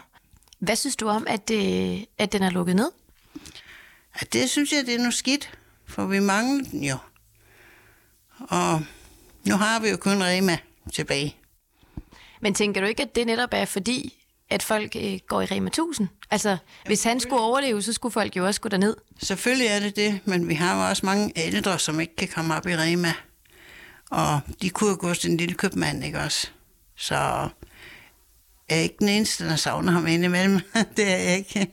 Hvad synes du om, at, øh, at den er lukket ned? Ja, det synes jeg, det er noget skidt, for vi mangler den jo. Og nu har vi jo kun Rema tilbage. Men tænker du ikke, at det netop er fordi, at folk øh, går i Rema 1000? Altså, hvis han skulle overleve, så skulle folk jo også gå derned. Selvfølgelig er det det, men vi har jo også mange ældre, som ikke kan komme op i Rema. Og de kunne jo gå til en lille købmand, ikke også? Så jeg er ikke den eneste, der savner ham indimellem. *laughs* det er jeg ikke.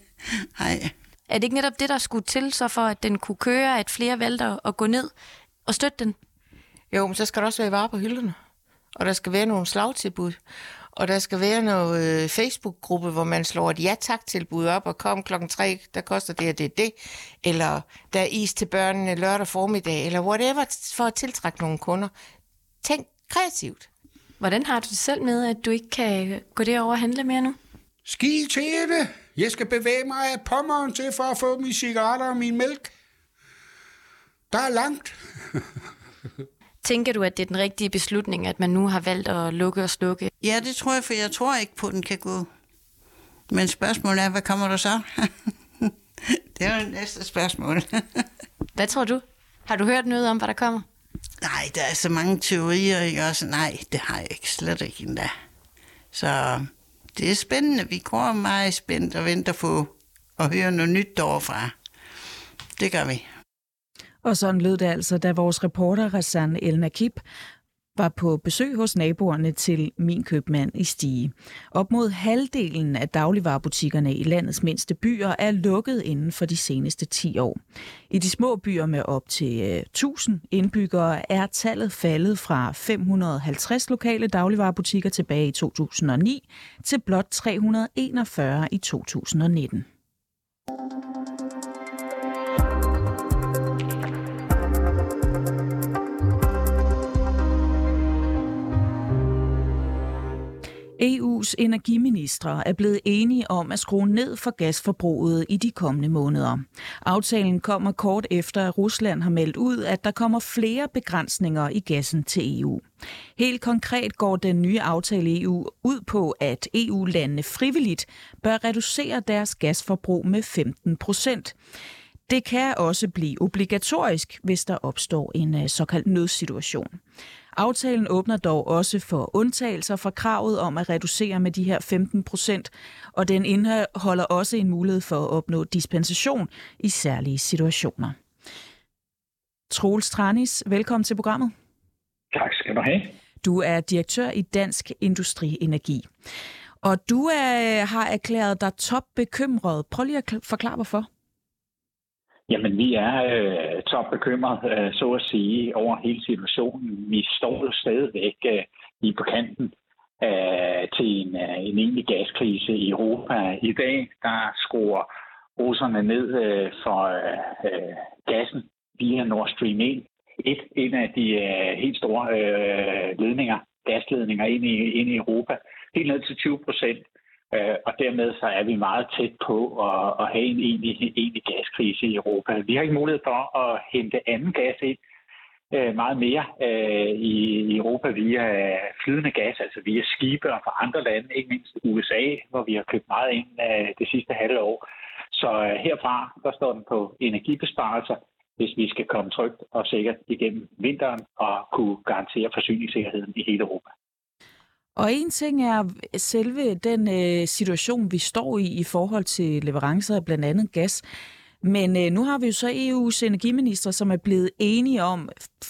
Nej. Er det ikke netop det, der skulle til, så for at den kunne køre, at flere valgte at- at gå ned og støtte den? Jo, men så skal der også være varer på hylderne. Og der skal være nogle slagtilbud. Og der skal være noget øh, Facebook-gruppe, hvor man slår et ja-tak-tilbud op, og kom klokken tre, der koster det og det er det. Eller der er is til børnene lørdag formiddag, eller whatever, for at tiltrække nogle kunder. Tænk kreativt. Hvordan har du det selv med, at du ikke kan gå derover og handle mere nu? Ski til det. Jeg skal bevæge mig af pommeren til for at få mine cigaretter og min mælk. Der er langt. *laughs* Tænker du, at det er den rigtige beslutning, at man nu har valgt at lukke og slukke? Ja, det tror jeg, for jeg tror ikke på, at den kan gå. Men spørgsmålet er, hvad kommer der så? *laughs* det er jo næste spørgsmål. *laughs* Hvad tror du? Har du hørt noget om, hvad der kommer? Nej, der er så mange teorier, ikke også? Nej, det har jeg ikke slet ikke endda. Så det er spændende. Vi går meget spændt og venter på at høre noget nyt derovre Det gør vi. Og sådan lød det altså, da vores reporter Rassan El Nakib var på besøg hos naboerne til Min Købmand i Stige. Op mod halvdelen af dagligvarerbutikkerne i landets mindste byer er lukket inden for de seneste 10 år. I de små byer med op til øh, 1000 indbyggere er tallet faldet fra 550 lokale dagligvarerbutikker tilbage i 2009 til blot 341 i 2019. EU's energiministre er blevet enige om at skrue ned for gasforbruget i de kommende måneder. Aftalen kommer kort efter, at Rusland har meldt ud, at der kommer flere begrænsninger i gassen til EU. Helt konkret går den nye aftale i EU ud på, at EU-landene frivilligt bør reducere deres gasforbrug med 15 procent. Det kan også blive obligatorisk, hvis der opstår en øh, såkaldt nødsituation. Aftalen åbner dog også for undtagelser fra kravet om at reducere med de her 15 procent, og den indeholder også en mulighed for at opnå dispensation i særlige situationer. Troels Tranis, velkommen til programmet. Tak skal du have. Du er direktør i Dansk Industri Energi. Og du er, har erklæret dig topbekymret. Prøv lige at forklare, hvorfor. Jamen, vi er øh, top bekymret, øh, så at sige, over hele situationen. Vi står jo stadigvæk øh, i på kanten øh, til en, øh, en egentlig gaskrise i Europa. I dag, der skruer russerne ned øh, for øh, gassen via Nord Stream 1. Et, en af de øh, helt store øh, ledninger, gasledninger ind i, ind i Europa. Helt ned til 20 procent Øh, og dermed så er vi meget tæt på at, at have en egentlig, egentlig gaskrise i Europa. Vi har ikke mulighed for at hente anden gas ind øh, meget mere øh, i, i Europa via flydende gas, altså via skibe og fra andre lande, ikke mindst USA, hvor vi har købt meget ind øh, det sidste halve år. Så øh, herfra, der står den på energibesparelser, hvis vi skal komme trygt og sikkert igennem vinteren og kunne garantere forsyningssikkerheden i hele Europa. Og en ting er selve den øh, situation, vi står i i forhold til leverancer af blandt andet gas. Men øh, nu har vi jo så EU's energiminister, som er blevet enige om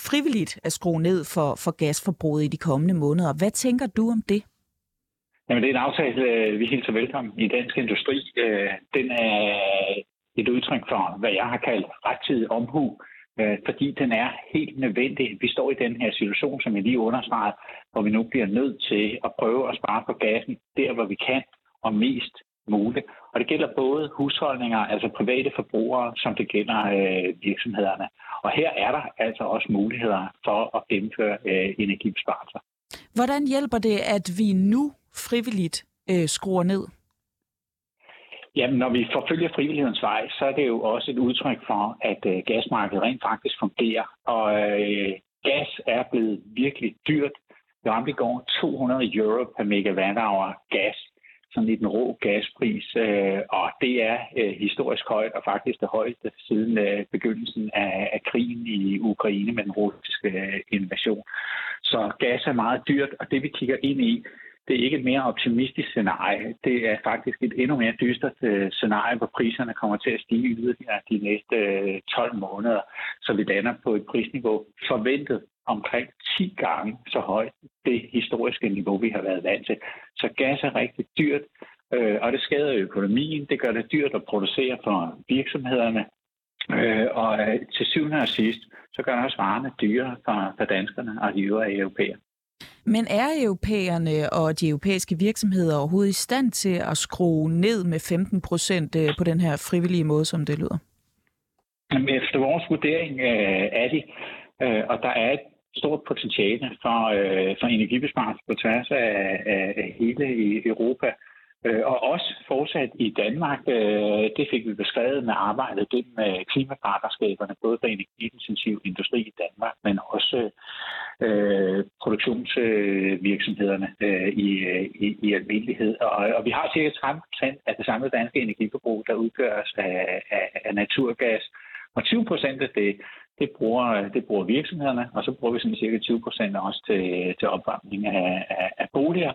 frivilligt at skrue ned for, for gasforbruget i de kommende måneder. Hvad tænker du om det? Jamen, det er en aftale, øh, vi hilser velkommen i dansk industri. Øh, den er et udtryk for, hvad jeg har kaldt rettidig omhu øh, fordi den er helt nødvendig. Vi står i den her situation, som jeg lige understregede, hvor vi nu bliver nødt til at prøve at spare på gassen der, hvor vi kan, og mest muligt. Og det gælder både husholdninger, altså private forbrugere, som det gælder øh, virksomhederne. Og her er der altså også muligheder for at gennemføre øh, energibesparelser. Hvordan hjælper det, at vi nu frivilligt øh, skruer ned? Jamen, når vi forfølger frivillighedens vej, så er det jo også et udtryk for, at øh, gasmarkedet rent faktisk fungerer. Og øh, gas er blevet virkelig dyrt. Vi ramte i går 200 euro per megawatt-hour gas, sådan i den rå gaspris, øh, og det er øh, historisk højt, og faktisk det højeste siden øh, begyndelsen af, af krigen i Ukraine med den russiske øh, invasion. Så gas er meget dyrt, og det vi kigger ind i, det er ikke et mere optimistisk scenarie. Det er faktisk et endnu mere dystert øh, scenarie, hvor priserne kommer til at stige yderligere de næste øh, 12 måneder, så vi lander på et prisniveau forventet omkring 10 gange så højt det historiske niveau, vi har været vant til. Så gas er rigtig dyrt, øh, og det skader økonomien. Det gør det dyrt at producere for virksomhederne. Øh, og øh, til syvende og sidst, så gør det også varerne dyre for danskerne og de øvrige europæere. Men er europæerne og de europæiske virksomheder overhovedet i stand til at skrue ned med 15 procent øh, på den her frivillige måde, som det lyder? Efter vores vurdering øh, er det, øh, og der er et stort potentiale for, øh, for energibesparelse på tværs af, af hele Europa. Øh, og også fortsat i Danmark, øh, det fik vi beskrevet med arbejdet gennem øh, klimapartnerskaberne, både for energiintensiv industri i Danmark, men også øh, produktionsvirksomhederne øh, i, i, i almindelighed. Og, og vi har cirka 30 procent af det samlede danske energiforbrug, der udgøres af, af, af naturgas. Og 20 procent af det, det bruger, det bruger virksomhederne, og så bruger vi sådan cirka 20 procent også til, til opvarmning af, af, af boliger.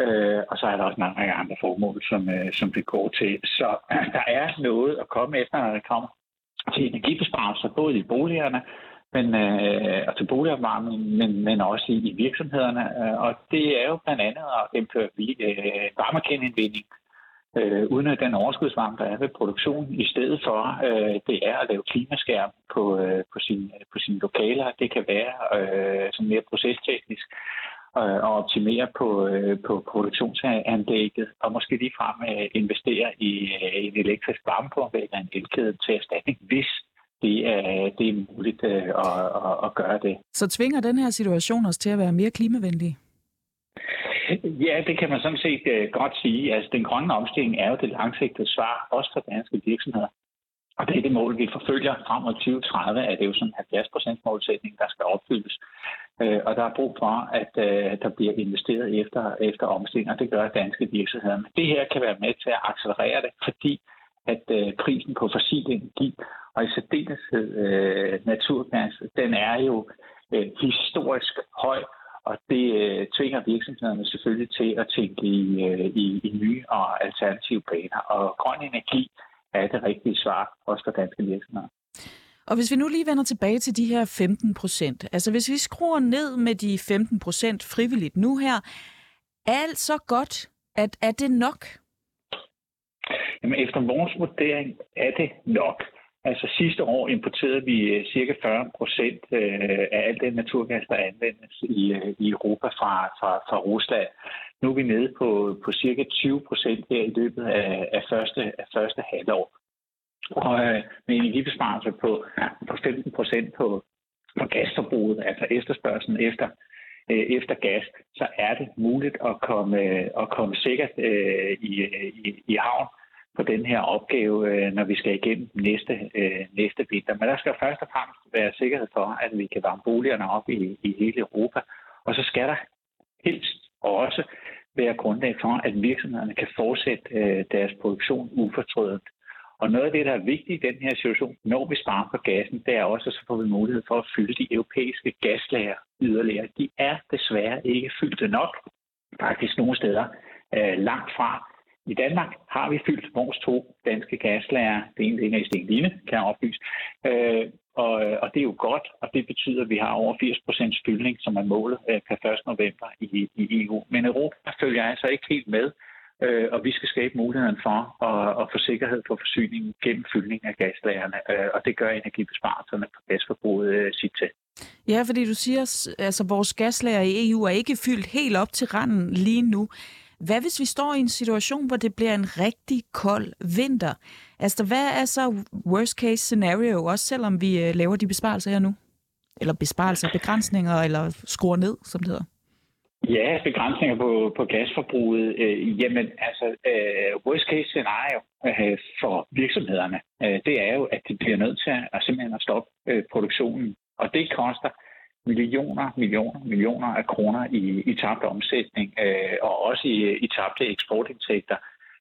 Øh, og så er der også mange andre formål, som, øh, som det går til. Så øh, *clears throat* der er noget at komme efter, når det kommer til energibesparelser, både i boligerne, men, øh, og til boligopvarmning, men, men også i, i virksomhederne. Øh, og det er jo blandt andet at indføre øh, varmekendindvinding, øh, uden at den overskudsvarme, der er ved produktionen, i stedet for, øh, det er at lave klimaskærm på, øh, på, sine, på sine lokaler. Det kan være øh, sådan mere procesteknisk øh, og optimere på, øh, på produktionsanlægget, og måske ligefrem øh, investere i øh, en elektrisk varmepumpe eller en elkæde til erstatning, hvis det er, det er muligt øh, at, at, at gøre det. Så tvinger den her situation os til at være mere klimavenlige? Ja, det kan man sådan set øh, godt sige. Altså, den grønne omstilling er jo det langsigtede svar, også for danske virksomheder. Og det er det mål, vi forfølger frem mod 2030, at det er jo sådan en 70% målsætning, der skal opfyldes. Uh, og der er brug for, at uh, der bliver investeret efter, efter omstilling, og det gør danske virksomheder. Men det her kan være med til at accelerere det, fordi at prisen på fossil energi, og i særdeleshed uh, naturgas, den er jo historisk høj, og det øh, tvinger virksomhederne selvfølgelig til at tænke i, øh, i, i nye og alternative baner. Og grøn energi er det rigtige svar, også for danske virksomheder. Og hvis vi nu lige vender tilbage til de her 15 procent, altså hvis vi skruer ned med de 15 procent frivilligt nu her, er alt så godt, at er det nok? Jamen, efter vores vurdering er det nok. Altså sidste år importerede vi øh, cirka 40 procent øh, af al den naturgas, der anvendes i, øh, i Europa fra, fra, fra Rusland. Nu er vi nede på, på cirka 20 procent her i løbet af, af, første, af første halvår. Og med energibesparelser på, på 15 procent på, på gasforbruget, altså efterspørgselen efter, efter gas, så er det muligt at komme, at komme sikkert i, i, i havn på den her opgave, øh, når vi skal igennem næste, øh, næste vinter. Men der skal først og fremmest være sikkerhed for, at vi kan varme boligerne op i, i hele Europa. Og så skal der helst også være grundlag for, at virksomhederne kan fortsætte øh, deres produktion ufortrødent. Og noget af det, der er vigtigt i den her situation, når vi sparer på gassen, det er også, at så får vi mulighed for at fylde de europæiske gaslager yderligere. De er desværre ikke fyldte nok, faktisk nogle steder langt fra. I Danmark har vi fyldt vores to danske gaslager. Det ene ligger i Stenline, kan jeg oplyse. Øh, og, og det er jo godt, og det betyder, at vi har over 80 procents fyldning, som er målet øh, per 1. november i, i EU. Men Europa følger altså ikke helt med, øh, og vi skal skabe muligheden for at, at få sikkerhed for forsyningen gennem fyldning af gaslagerne, øh, og det gør energibesparelserne på gasforbruget øh, sit til. Ja, fordi du siger, at altså, vores gaslager i EU er ikke fyldt helt op til randen lige nu. Hvad hvis vi står i en situation, hvor det bliver en rigtig kold vinter? Altså, hvad er så worst case scenario, også selvom vi øh, laver de besparelser her nu? Eller besparelser, begrænsninger, eller skruer ned, som det hedder? Ja, begrænsninger på, på gasforbruget. Øh, jamen, altså, øh, worst case scenario øh, for virksomhederne, øh, det er jo, at de bliver nødt til at, at simpelthen at stoppe øh, produktionen. Og det koster millioner, millioner, millioner af kroner i, i tabt omsætning, øh, og også i, i tabte eksportindtægter.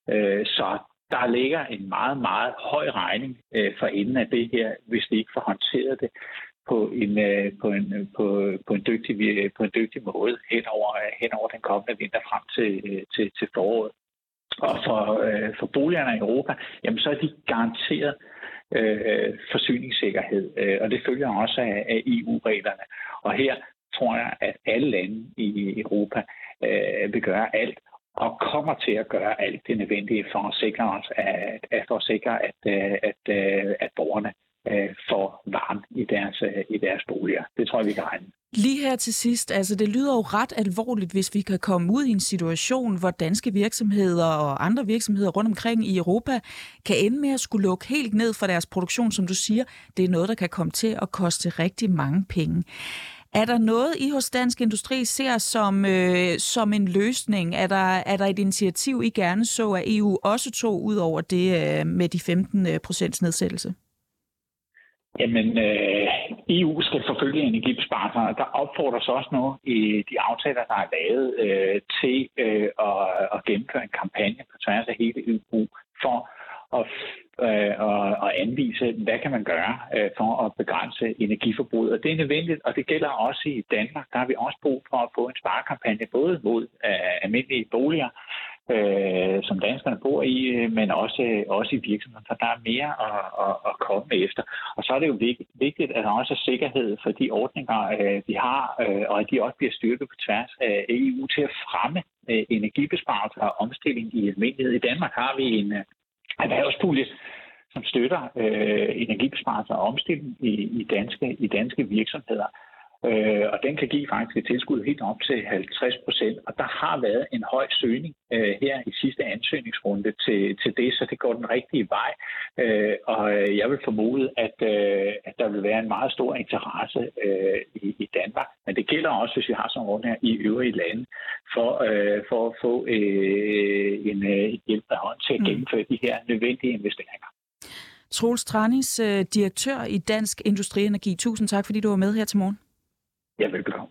Øh, så der ligger en meget, meget høj regning øh, for enden af det her, hvis de ikke får håndteret det på en, øh, på en, øh, på, på en, dygtig, øh, på en dygtig måde hen over, øh, hen over den kommende vinter frem til, til, til foråret. Og for, øh, for boligerne i Europa, jamen så er de garanteret øh, Øh, forsyningssikkerhed, øh, og det følger også af, af EU-reglerne. Og her tror jeg, at alle lande i Europa øh, vil gøre alt, og kommer til at gøre alt det nødvendige for at sikre os, at, at, for at, sikre, at, øh, at, at, at borgerne øh, får varme i deres, i deres boliger. Det tror jeg, vi kan regne. Lige her til sidst, altså det lyder jo ret alvorligt, hvis vi kan komme ud i en situation, hvor danske virksomheder og andre virksomheder rundt omkring i Europa kan ende med at skulle lukke helt ned for deres produktion, som du siger. Det er noget, der kan komme til at koste rigtig mange penge. Er der noget, I hos Dansk Industri ser som, øh, som en løsning? Er der, er der et initiativ, I gerne så, at EU også tog ud over det øh, med de 15 øh, procents nedsættelse? Jamen, øh, EU skal forfølge energibesparelser. Der opfordres også nu i de aftaler, der er lavet, øh, til øh, at, at gennemføre en kampagne på tværs af hele EU for at, øh, at, at anvise, hvad kan man gøre øh, for at begrænse energiforbruget. Og det er nødvendigt, og det gælder også i Danmark. Der har vi også brug for at få en sparekampagne, både mod øh, almindelige boliger, øh, som danskerne bor i, øh, men også, også i virksomheden. for der er mere at, at, at komme efter. Og så er det jo vigtigt, at der også er sikkerhed for de ordninger, øh, vi har, øh, og at de også bliver styrket på tværs af EU til at fremme øh, energibesparelser og omstilling i almindelighed. I Danmark har vi en øh, erhvervspulje, som støtter øh, energibesparelser og omstilling i, i, danske, i danske virksomheder øh, og den kan give faktisk et tilskud helt op til 50 procent. Og der har været en høj søgning øh, her i sidste ansøgningsrunde til, til det, så det går den rigtige vej. Øh, og jeg vil formode, at, øh, at der vil være en meget stor interesse øh, i, i Danmark. Men det gælder også, hvis vi har sådan rundt her i øvrige lande, for, øh, for at få øh, en, øh, hjælp af hånd til at mm. gennemføre de her nødvendige investeringer. Troels Tranis, øh, direktør i Dansk Industrienergi. Tusind tak, fordi du var med her til morgen. Ja, velbekomme.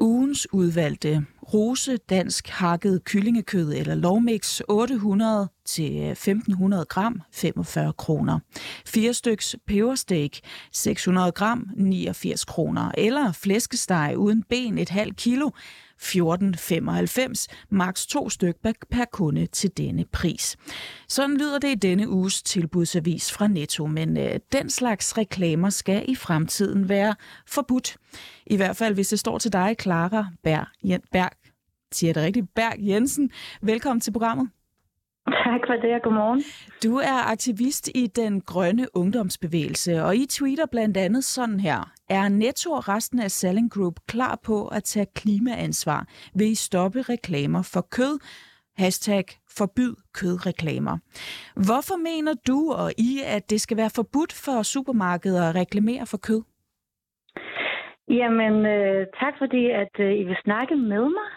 Ugens udvalgte Rose dansk hakket kyllingekød eller lovmix 800 til øh, 1500 gram 45 kroner. Fire styks pebersteak 600 gram 89 kroner. Eller flæskesteg uden ben et halvt kilo 14,95, maks to styk per kunde til denne pris. Sådan lyder det i denne uges tilbudsavis fra Netto, men øh, den slags reklamer skal i fremtiden være forbudt. I hvert fald, hvis det står til dig, Clara Berg, Berg siger det rigtigt, Berg Jensen. Velkommen til programmet. Tak for det, og godmorgen. Du er aktivist i den grønne ungdomsbevægelse, og I tweeter blandt andet sådan her. Er Netto og resten af Selling Group klar på at tage klimaansvar? Vil I stoppe reklamer for kød? Hashtag forbyd kødreklamer. Hvorfor mener du og I, at det skal være forbudt for supermarkeder at reklamere for kød? Jamen, øh, tak fordi, at øh, I vil snakke med mig.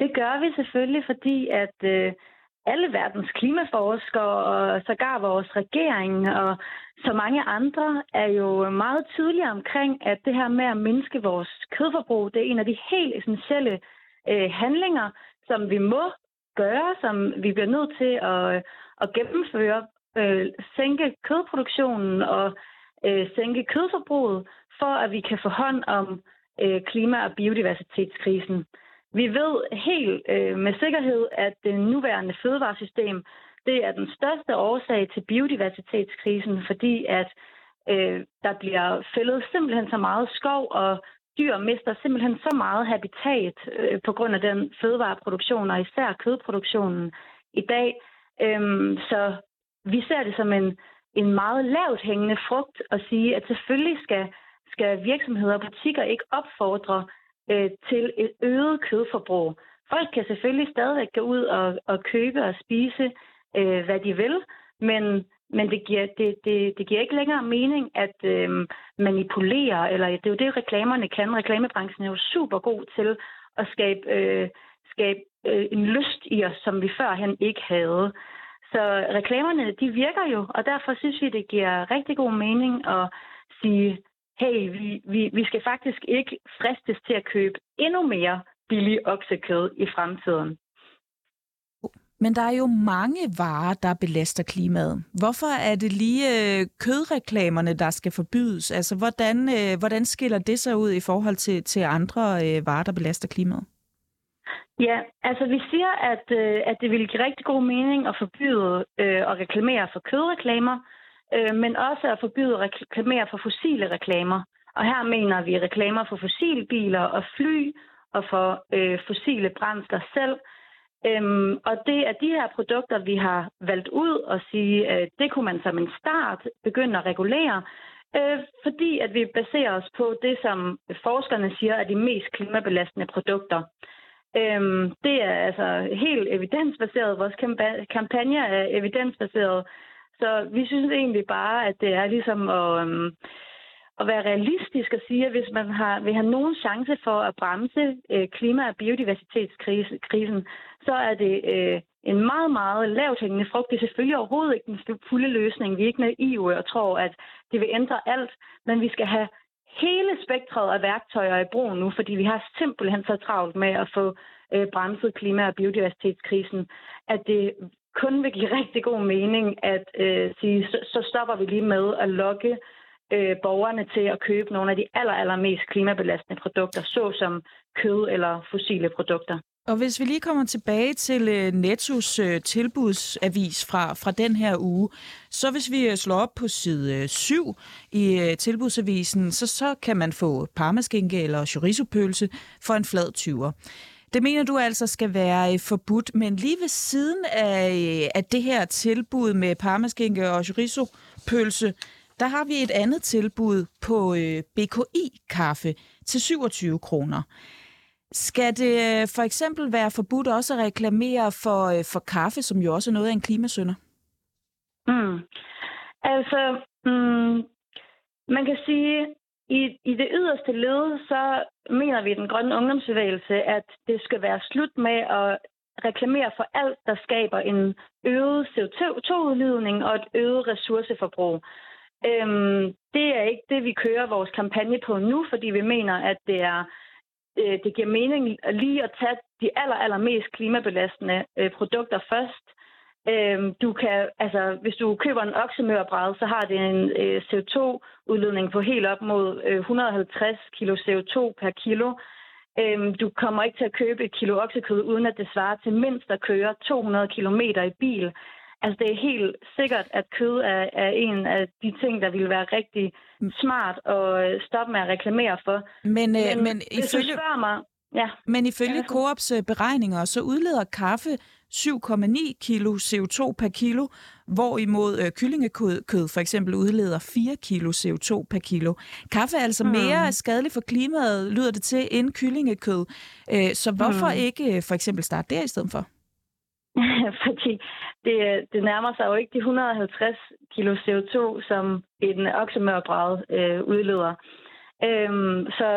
Det gør vi selvfølgelig, fordi at øh, alle verdens klimaforskere og sågar vores regering og så mange andre er jo meget tydelige omkring, at det her med at mindske vores kødforbrug, det er en af de helt essentielle øh, handlinger, som vi må gøre, som vi bliver nødt til at, at gennemføre, øh, sænke kødproduktionen og øh, sænke kødforbruget, for at vi kan få hånd om øh, klima- og biodiversitetskrisen. Vi ved helt øh, med sikkerhed, at det nuværende fødevaresystem det er den største årsag til biodiversitetskrisen, fordi at øh, der bliver fældet simpelthen så meget skov, og dyr mister simpelthen så meget habitat øh, på grund af den fødevareproduktion, og især kødproduktionen i dag. Øhm, så vi ser det som en, en meget lavt hængende frugt at sige, at selvfølgelig skal, skal virksomheder og butikker ikke opfordre øh, til et øget kødforbrug. Folk kan selvfølgelig stadigvæk gå ud og, og købe og spise, øh, hvad de vil, men, men det, giver, det, det, det giver ikke længere mening at øh, manipulere, eller det er jo det, reklamerne kan. Reklamebranchen er jo super god til at skabe, øh, skabe øh, en lyst i os, som vi førhen ikke havde. Så reklamerne, de virker jo, og derfor synes vi, det giver rigtig god mening at sige, hey, vi, vi, vi skal faktisk ikke fristes til at købe endnu mere billig oksekød i fremtiden. Men der er jo mange varer, der belaster klimaet. Hvorfor er det lige øh, kødreklamerne, der skal forbydes? Altså, hvordan, øh, hvordan skiller det sig ud i forhold til, til andre øh, varer, der belaster klimaet? Ja, altså vi siger, at, øh, at det vil give rigtig god mening at forbyde øh, at reklamere for kødreklamer, øh, men også at forbyde at reklamere for fossile reklamer. Og her mener vi reklamer for fossilbiler og fly og for øh, fossile brændsler selv. Øhm, og det er de her produkter, vi har valgt ud og sige, at det kunne man som en start begynde at regulere, øh, fordi at vi baserer os på det, som forskerne siger er de mest klimabelastende produkter. Øhm, det er altså helt evidensbaseret. Vores kampagne er evidensbaseret. Så vi synes egentlig bare, at det er ligesom at, øhm, at være realistisk og sige, at hvis man har, vil have nogen chance for at bremse øh, klima- og biodiversitetskrisen, så er det øh, en meget, meget lavt hængende frugt. Det er selvfølgelig overhovedet ikke den fulde løsning. Vi er ikke naive og tror, at det vil ændre alt, men vi skal have hele spektret af værktøjer i brug nu, fordi vi har simpelthen så travlt med at få øh, bremset klima- og biodiversitetskrisen, at det kun vil give rigtig god mening at øh, sige, så, så stopper vi lige med at lokke øh, borgerne til at købe nogle af de aller, aller mest klimabelastende produkter, såsom kød eller fossile produkter. Og hvis vi lige kommer tilbage til øh, Nettos øh, tilbudsavis fra, fra den her uge, så hvis vi øh, slår op på side øh, 7 i øh, tilbudsavisen, så, så kan man få parmaskinke eller chorizo-pølse for en flad 20'er. Det mener du altså skal være øh, forbudt, men lige ved siden af, øh, af det her tilbud med parmaskinke og chorizo-pølse, der har vi et andet tilbud på øh, BKI-kaffe til 27 kroner. Skal det øh, for eksempel være forbudt også at reklamere for, øh, for kaffe, som jo også er noget af en klimasønder? Mm. Altså, mm, man kan sige, i, i det yderste led, så mener vi i den grønne ungdomsbevægelse, at det skal være slut med at reklamere for alt, der skaber en øget CO2-udledning og et øget ressourceforbrug. Øhm, det er ikke det, vi kører vores kampagne på nu, fordi vi mener, at det er øh, det giver mening lige at tage de aller, aller mest klimabelastende øh, produkter først. Øhm, du kan, altså, hvis du køber en oksemørbræd, så har det en øh, CO2-udledning på helt op mod øh, 150 kilo CO2 per kilo. Øhm, du kommer ikke til at købe et kilo oksekød, uden at det svarer til mindst at køre 200 km i bil. Altså, det er helt sikkert, at kød er, er en af de ting, der ville være rigtig smart at stoppe med at reklamere for. Men, øh, men, men hvis ifølge... du spørger mig... Ja. Men ifølge Coops øh, beregninger, så udleder kaffe 7,9 kilo CO2 per kilo, hvorimod øh, kyllingekød kød for eksempel udleder 4 kilo CO2 per kilo. Kaffe er altså mere hmm. skadeligt for klimaet, lyder det til, end kyllingekød. Øh, så hvorfor hmm. ikke øh, for eksempel starte der i stedet for? *laughs* Fordi det, det nærmer sig jo ikke de 150 kilo CO2, som en oksemørbræd øh, udleder. Øhm, så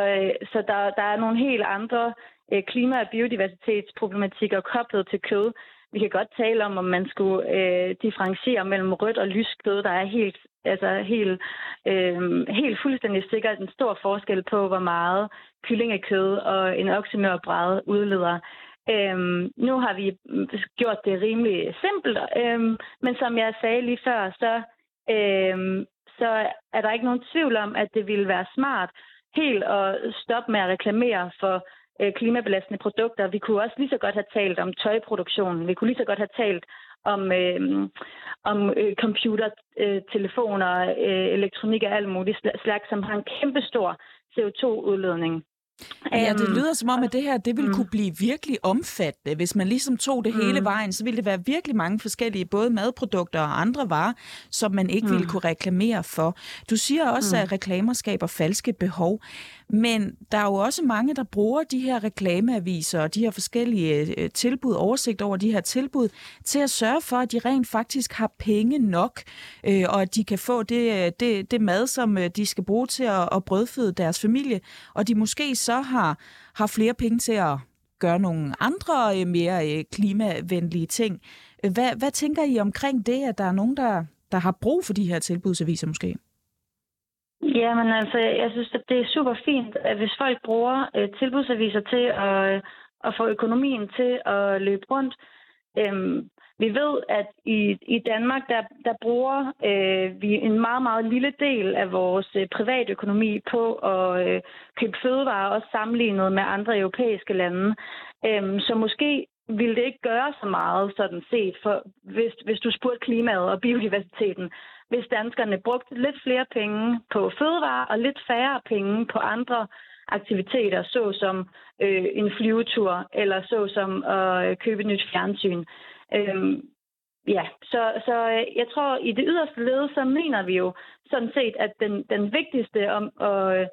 så der, der er nogle helt andre øh, klima- og biodiversitetsproblematikker koblet til kød. Vi kan godt tale om, om man skulle øh, differentiere mellem rødt og lysk kød. Der er helt, altså helt, øh, helt fuldstændig sikkert en stor forskel på, hvor meget kyllingekød og en oksemørbræd udleder. Øhm, nu har vi gjort det rimelig simpelt, øhm, men som jeg sagde lige før, så, øhm, så er der ikke nogen tvivl om, at det ville være smart helt at stoppe med at reklamere for øh, klimabelastende produkter. Vi kunne også lige så godt have talt om tøjproduktionen. Vi kunne lige så godt have talt om, øh, om øh, computer, øh, telefoner, øh, elektronik og alt muligt slags, som har en kæmpe stor CO2-udledning. Ja, det lyder som om, at det her det ville mm. kunne blive virkelig omfattende. Hvis man ligesom tog det hele mm. vejen, så ville det være virkelig mange forskellige, både madprodukter og andre varer, som man ikke mm. ville kunne reklamere for. Du siger også, mm. at reklamer skaber falske behov. Men der er jo også mange, der bruger de her reklameaviser og de her forskellige øh, tilbud, oversigt over de her tilbud, til at sørge for, at de rent faktisk har penge nok, øh, og at de kan få det, øh, det, det mad, som øh, de skal bruge til at, at brødføde deres familie, og de måske så har, har flere penge til at gøre nogle andre mere klimavenlige ting. Hvad, hvad tænker I omkring det, at der er nogen, der, der har brug for de her tilbudsaviser måske? Jamen altså, jeg synes, at det er super fint, at hvis folk bruger øh, tilbudsaviser til at, øh, at få økonomien til at løbe rundt. Øhm, vi ved, at i, i Danmark, der, der bruger øh, vi en meget, meget lille del af vores øh, private økonomi på at øh, købe fødevarer, også sammenlignet med andre europæiske lande. Øhm, så måske ville det ikke gøre så meget sådan set, for hvis, hvis du spurgte klimaet og biodiversiteten, hvis danskerne brugte lidt flere penge på fødevarer og lidt færre penge på andre aktiviteter, såsom øh, en flyvetur eller såsom at øh, købe et nyt fjernsyn. Øhm, ja, så, så øh, jeg tror, i det yderste led, så mener vi jo sådan set, at den, den vigtigste om, og, øh,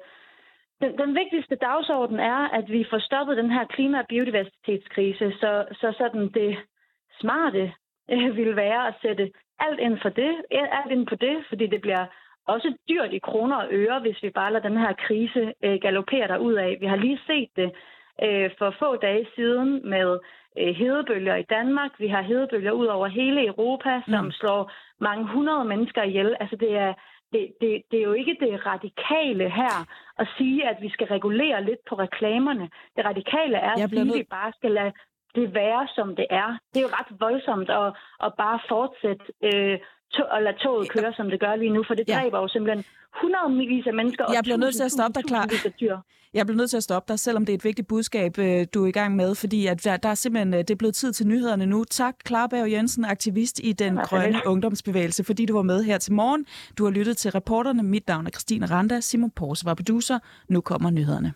den, den vigtigste dagsorden er, at vi får stoppet den her klima- og biodiversitetskrise, så, så sådan det smarte øh, vil være at sætte alt ind, for det, alt ind på det, fordi det bliver også dyrt i kroner og øre, hvis vi bare lader den her krise øh, galopere ud af. Vi har lige set det øh, for få dage siden med øh, hedebølger i Danmark. Vi har hedebølger ud over hele Europa, som mm. slår mange hundrede mennesker ihjel. Altså det er, det, det, det er jo ikke det radikale her at sige, at vi skal regulere lidt på reklamerne. Det radikale er at vi bare skal lade det være, som det er. Det er jo ret voldsomt at, at bare fortsætte øh, to, at lade toget køre, som det gør lige nu, for det dræber ja. jo simpelthen hundredvis af mennesker. Jeg bliver nødt til at stoppe dig, klar. Jeg bliver nødt til at stoppe dig, selvom det er et vigtigt budskab, øh, du er i gang med, fordi at der er simpelthen øh, det er blevet tid til nyhederne nu. Tak, Klarberg Jensen, aktivist i den grønne ungdomsbevægelse, fordi du var med her til morgen. Du har lyttet til reporterne. Mit navn er Christine Randa. Simon Porse var producer. Nu kommer nyhederne.